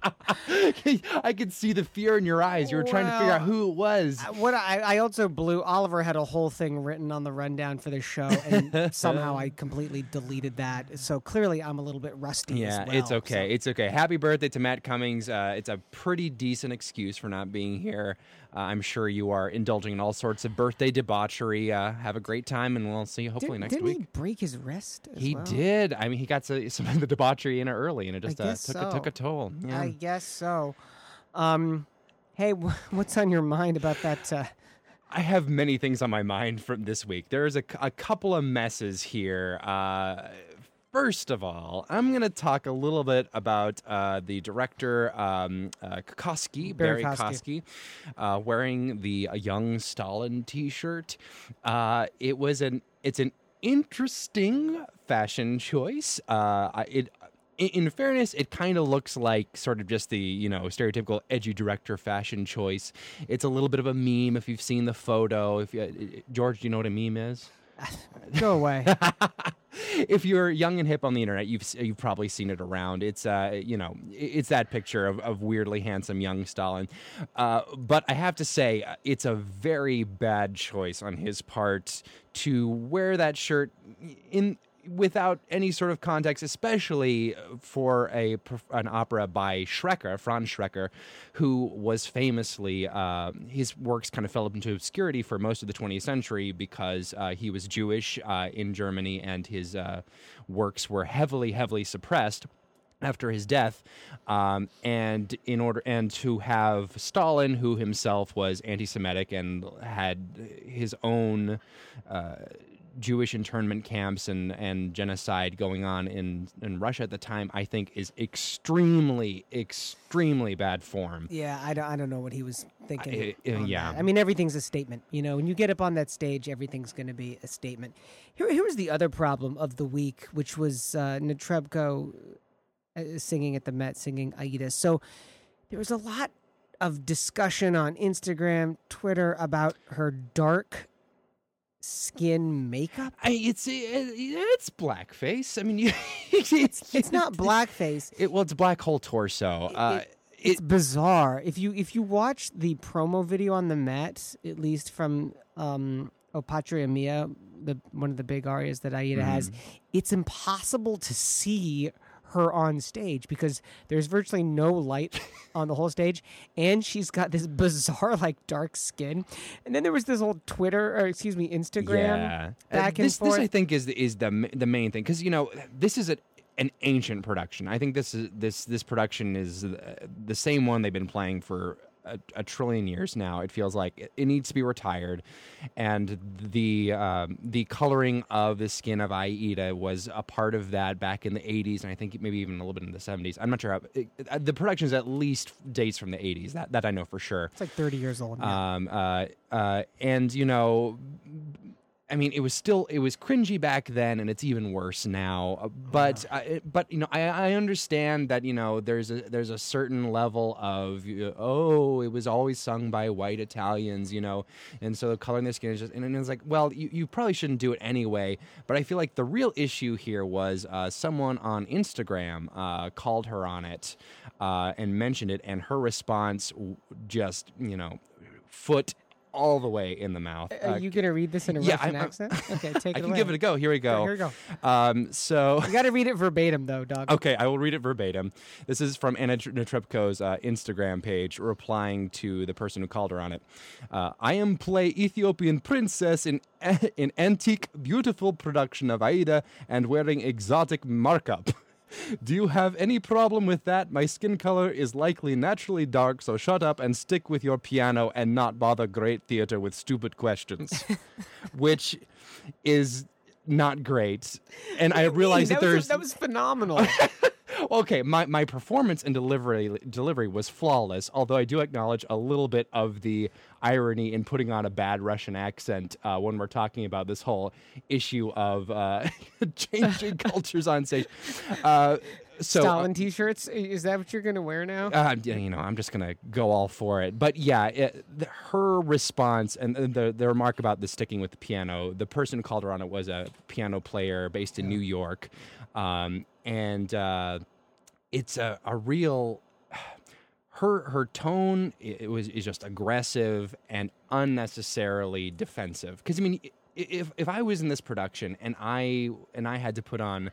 Speaker 4: could see the fear in your eyes. You were trying to figure out who it was.
Speaker 1: What I, I also blew. Oliver had a whole thing written on the rundown for the show, and somehow I completely deleted that. So clearly, I'm a little bit rusty.
Speaker 4: Yeah,
Speaker 1: as well,
Speaker 4: it's okay.
Speaker 1: so-
Speaker 4: It's okay. Happy birthday to Matt Cummings. Uh, it's a pretty decent excuse for not being here. Uh, I'm sure you are indulging in all sorts of birthday debauchery. Uh, have a great time, and we'll see you hopefully
Speaker 1: Didn't,
Speaker 4: next
Speaker 1: didn't
Speaker 4: week.
Speaker 1: he break his wrist? As
Speaker 4: He
Speaker 1: well?
Speaker 4: did. I mean, he got so- some of the debauchery in early, and it just uh, took a, took a toll. Yeah.
Speaker 1: I guess so. Um, hey, wh- what's on your mind about that? Uh,
Speaker 4: I have many things on my mind from this week. There's a, a couple of messes here. Uh, first of all, I'm going to talk a little bit about uh, the director, um, uh, Kosky,
Speaker 1: Barrie
Speaker 4: Barrie.
Speaker 1: Kosky,
Speaker 4: uh, wearing the uh, Young Stalin T-shirt. Uh, it was an it's an interesting fashion choice. Uh, it in, in fairness, it kind of looks like sort of just the you know stereotypical edgy director fashion choice. It's a little bit of a meme if you've seen the photo. If you, George, do you know what a meme is?
Speaker 1: Go away.
Speaker 4: if you're young and hip on the internet, you've you've probably seen it around. It's uh, you know, it's that picture of, of weirdly handsome young Stalin. Uh, but I have to say, uh, it's a very bad choice on his part to wear that shirt in without any sort of context, especially for a an opera by Schreker, Franz Schreker, who was famously uh, his works kind of fell into obscurity for most of the 20th century because uh, he was Jewish uh, in Germany and his uh, works were heavily, heavily suppressed after his death, um, and in order and to have Stalin, who himself was anti-Semitic and had his own uh, Jewish internment camps and, and genocide going on in, in Russia at the time, I think is extremely, extremely bad form.
Speaker 1: yeah, I don't, I don't know what he was thinking.
Speaker 4: I- uh, yeah.
Speaker 1: that. I mean, everything's a statement. You know, when you get up on that stage, everything's going to be a statement. Here, here was the other problem of the week, which was uh, Netrebko uh, singing at the Met, singing Aida. So there was a lot of discussion on Instagram, Twitter about her dark skin makeup.
Speaker 4: I, it's it, it's blackface. I mean, you, it's
Speaker 1: It's not blackface.
Speaker 4: It, well, it's black hole torso. Uh,
Speaker 1: it- it's bizarre. If you if you watch the promo video on the Met, at least from um, O Patria Mia, the one of the big arias that Aida has, it's impossible to see her on stage because there's virtually no light on the whole stage, and she's got this bizarre like dark skin. And then there was this old Twitter or excuse me Instagram
Speaker 4: Yeah. Uh,
Speaker 1: back and
Speaker 4: this,
Speaker 1: forth.
Speaker 4: This I think is the, is the the main thing because you know this is a, an ancient production. I think this is this this production is uh, the same one they've been playing for. A, a trillion years now. It feels like it, it needs to be retired, and the um, the coloring of the skin of Aida was a part of that back in the '80s, and I think maybe even a little bit in the '70s. I'm not sure. How, it, uh, the production is at least dates from the '80s. That that I know for sure.
Speaker 1: it's like 30 years old. now.
Speaker 4: Um, uh, uh, and you know, I mean, it was still it was cringy back then, and it's even worse now. Uh, But it- but you know, I, I understand that you know there's a there's a certain level of oh, it was always sung by white Italians, you know, and so the coloring their skin is just and it's like, well, you, you probably shouldn't do it anyway. But I feel like the real issue here was uh, someone on Instagram uh, called her on it uh, and mentioned it, and her response just you know foot all the way in the mouth.
Speaker 1: Are
Speaker 4: Uh,
Speaker 1: you gonna read this in a
Speaker 4: yeah,
Speaker 1: Russian
Speaker 4: I'm-
Speaker 1: accent? Okay, take
Speaker 4: I
Speaker 1: it I
Speaker 4: can
Speaker 1: away.
Speaker 4: give it a go. Here we go.
Speaker 1: Here we go.
Speaker 4: Um, so.
Speaker 1: You got to read it verbatim, though, dog.
Speaker 4: Okay, I will read it verbatim. This is from Anna Tr- Netrebko's uh, Instagram page, replying to the person who called her on it. Uh, I am play Ethiopian princess in in antique, beautiful production of Aida and wearing exotic markup. Do you have any problem with that? My skin color is likely naturally dark, so shut up and stick with your piano and not bother great theater with stupid questions. Which is not great. And I realize that,
Speaker 1: that was,
Speaker 4: there's
Speaker 1: that was phenomenal.
Speaker 4: okay, my, my performance and delivery delivery was flawless, although I do acknowledge a little bit of the irony in putting on a bad Russian accent uh, when we're talking about this whole issue of uh, changing cultures on stage. Uh, so,
Speaker 1: Stalin T-shirts. Is that what you're gonna wear now?
Speaker 4: uh, you know, I'm just gonna go all for it. But yeah, it, the, her response and the the remark about the sticking with the piano. The person who called her on it was a piano player based in New York, um, and uh, it's a, a real. Her her tone it was is just aggressive and unnecessarily defensive. Because I mean, if if I was in this production and I and I had to put on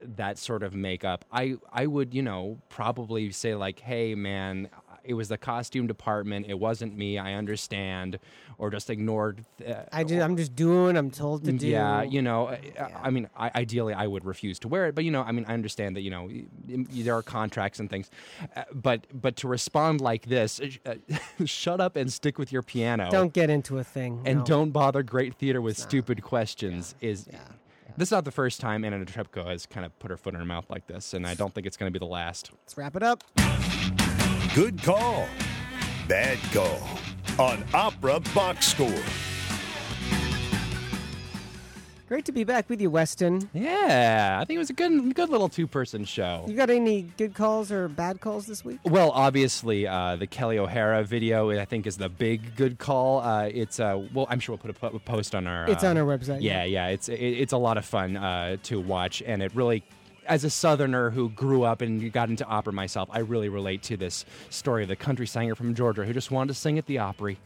Speaker 4: that sort of makeup, I I would you know probably say like, hey man, it was the costume department, it wasn't me. I understand, or just ignored. Uh,
Speaker 1: I just, I'm just doing. I'm told to do.
Speaker 4: yeah, you know, I, I mean, I, ideally, I would refuse to wear it, but you know, I mean, I understand that you know there are contracts and things, uh, but but to respond like this, uh, shut up and stick with your piano,
Speaker 1: Don't get into a thing.
Speaker 4: and
Speaker 1: no.
Speaker 4: don't bother great theater with stupid questions. Is this is not the first time Anna Netrebko has kind of put her foot in her mouth like this, and I don't think it's going to be the last.
Speaker 1: Let's wrap it up.
Speaker 2: Good call. Bad call. On Opera Box Score.
Speaker 1: Great to be back with you, Weston.
Speaker 4: Yeah, I think it was a good, good little two-person show.
Speaker 1: You got any good calls or bad calls this week?
Speaker 4: Well, obviously, uh, the Kelli O'Hara video I think is the big good call. Uh, it's uh, well, I'm sure we'll put a po- post on our.
Speaker 1: It's
Speaker 4: uh,
Speaker 1: on our website.
Speaker 4: Yeah, yeah, it's it, it's a lot of fun uh, to watch, and it really. As a Southerner who grew up and got into opera myself, I really relate to this story of the country singer from Georgia who just wanted to sing at the Opry.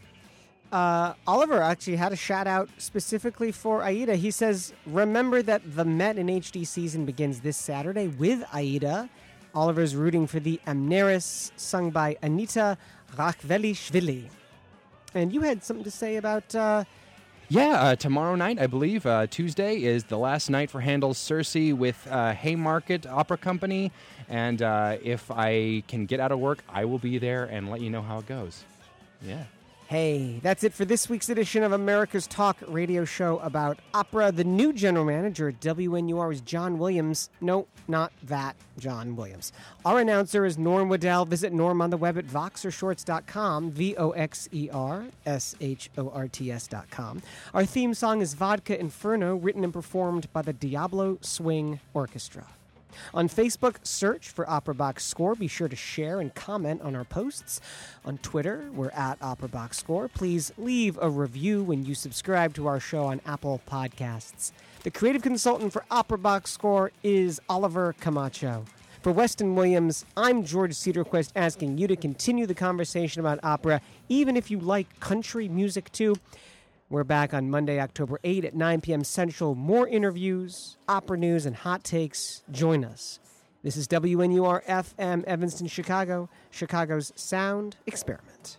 Speaker 1: Uh, Oliver actually had a shout out specifically for Aida. He says, Remember that the Met in HD season begins this Saturday with Aida. Oliver's rooting for the Amneris, sung by Anita Rachvelishvili. And you had something to say about. Uh,
Speaker 4: Yeah, uh, tomorrow night, I believe, uh, Tuesday, is the last night for Handel's Circe with uh, Haymarket Opera Company. And uh, if I can get out of work, I will be there and let you know how it goes. Yeah.
Speaker 1: Hey, that's it for this week's edition of America's Talk radio show about opera. The new general manager at WNUR is John Williams. No, not that John Williams. Our announcer is Norm Waddell. Visit Norm on the web at voxershorts.com, V O X E R S H O R T S.com. Our theme song is Vodka Inferno, written and performed by the Diablo Swing Orchestra. On Facebook, search for Opera Box Score. Be sure to share and comment on our posts. On Twitter, we're at Opera Box Score. Please leave a review when you subscribe to our show on Apple Podcasts. The creative consultant for Opera Box Score is Oliver Camacho. For Weston Williams, I'm George Cedarquist asking you to continue the conversation about opera, even if you like country music too. We're back on Monday, October 8 at 9 p.m. Central. More interviews, opera news, and hot takes. Join us. This is WNUR FM Evanston, Chicago, Chicago's Sound Experiment.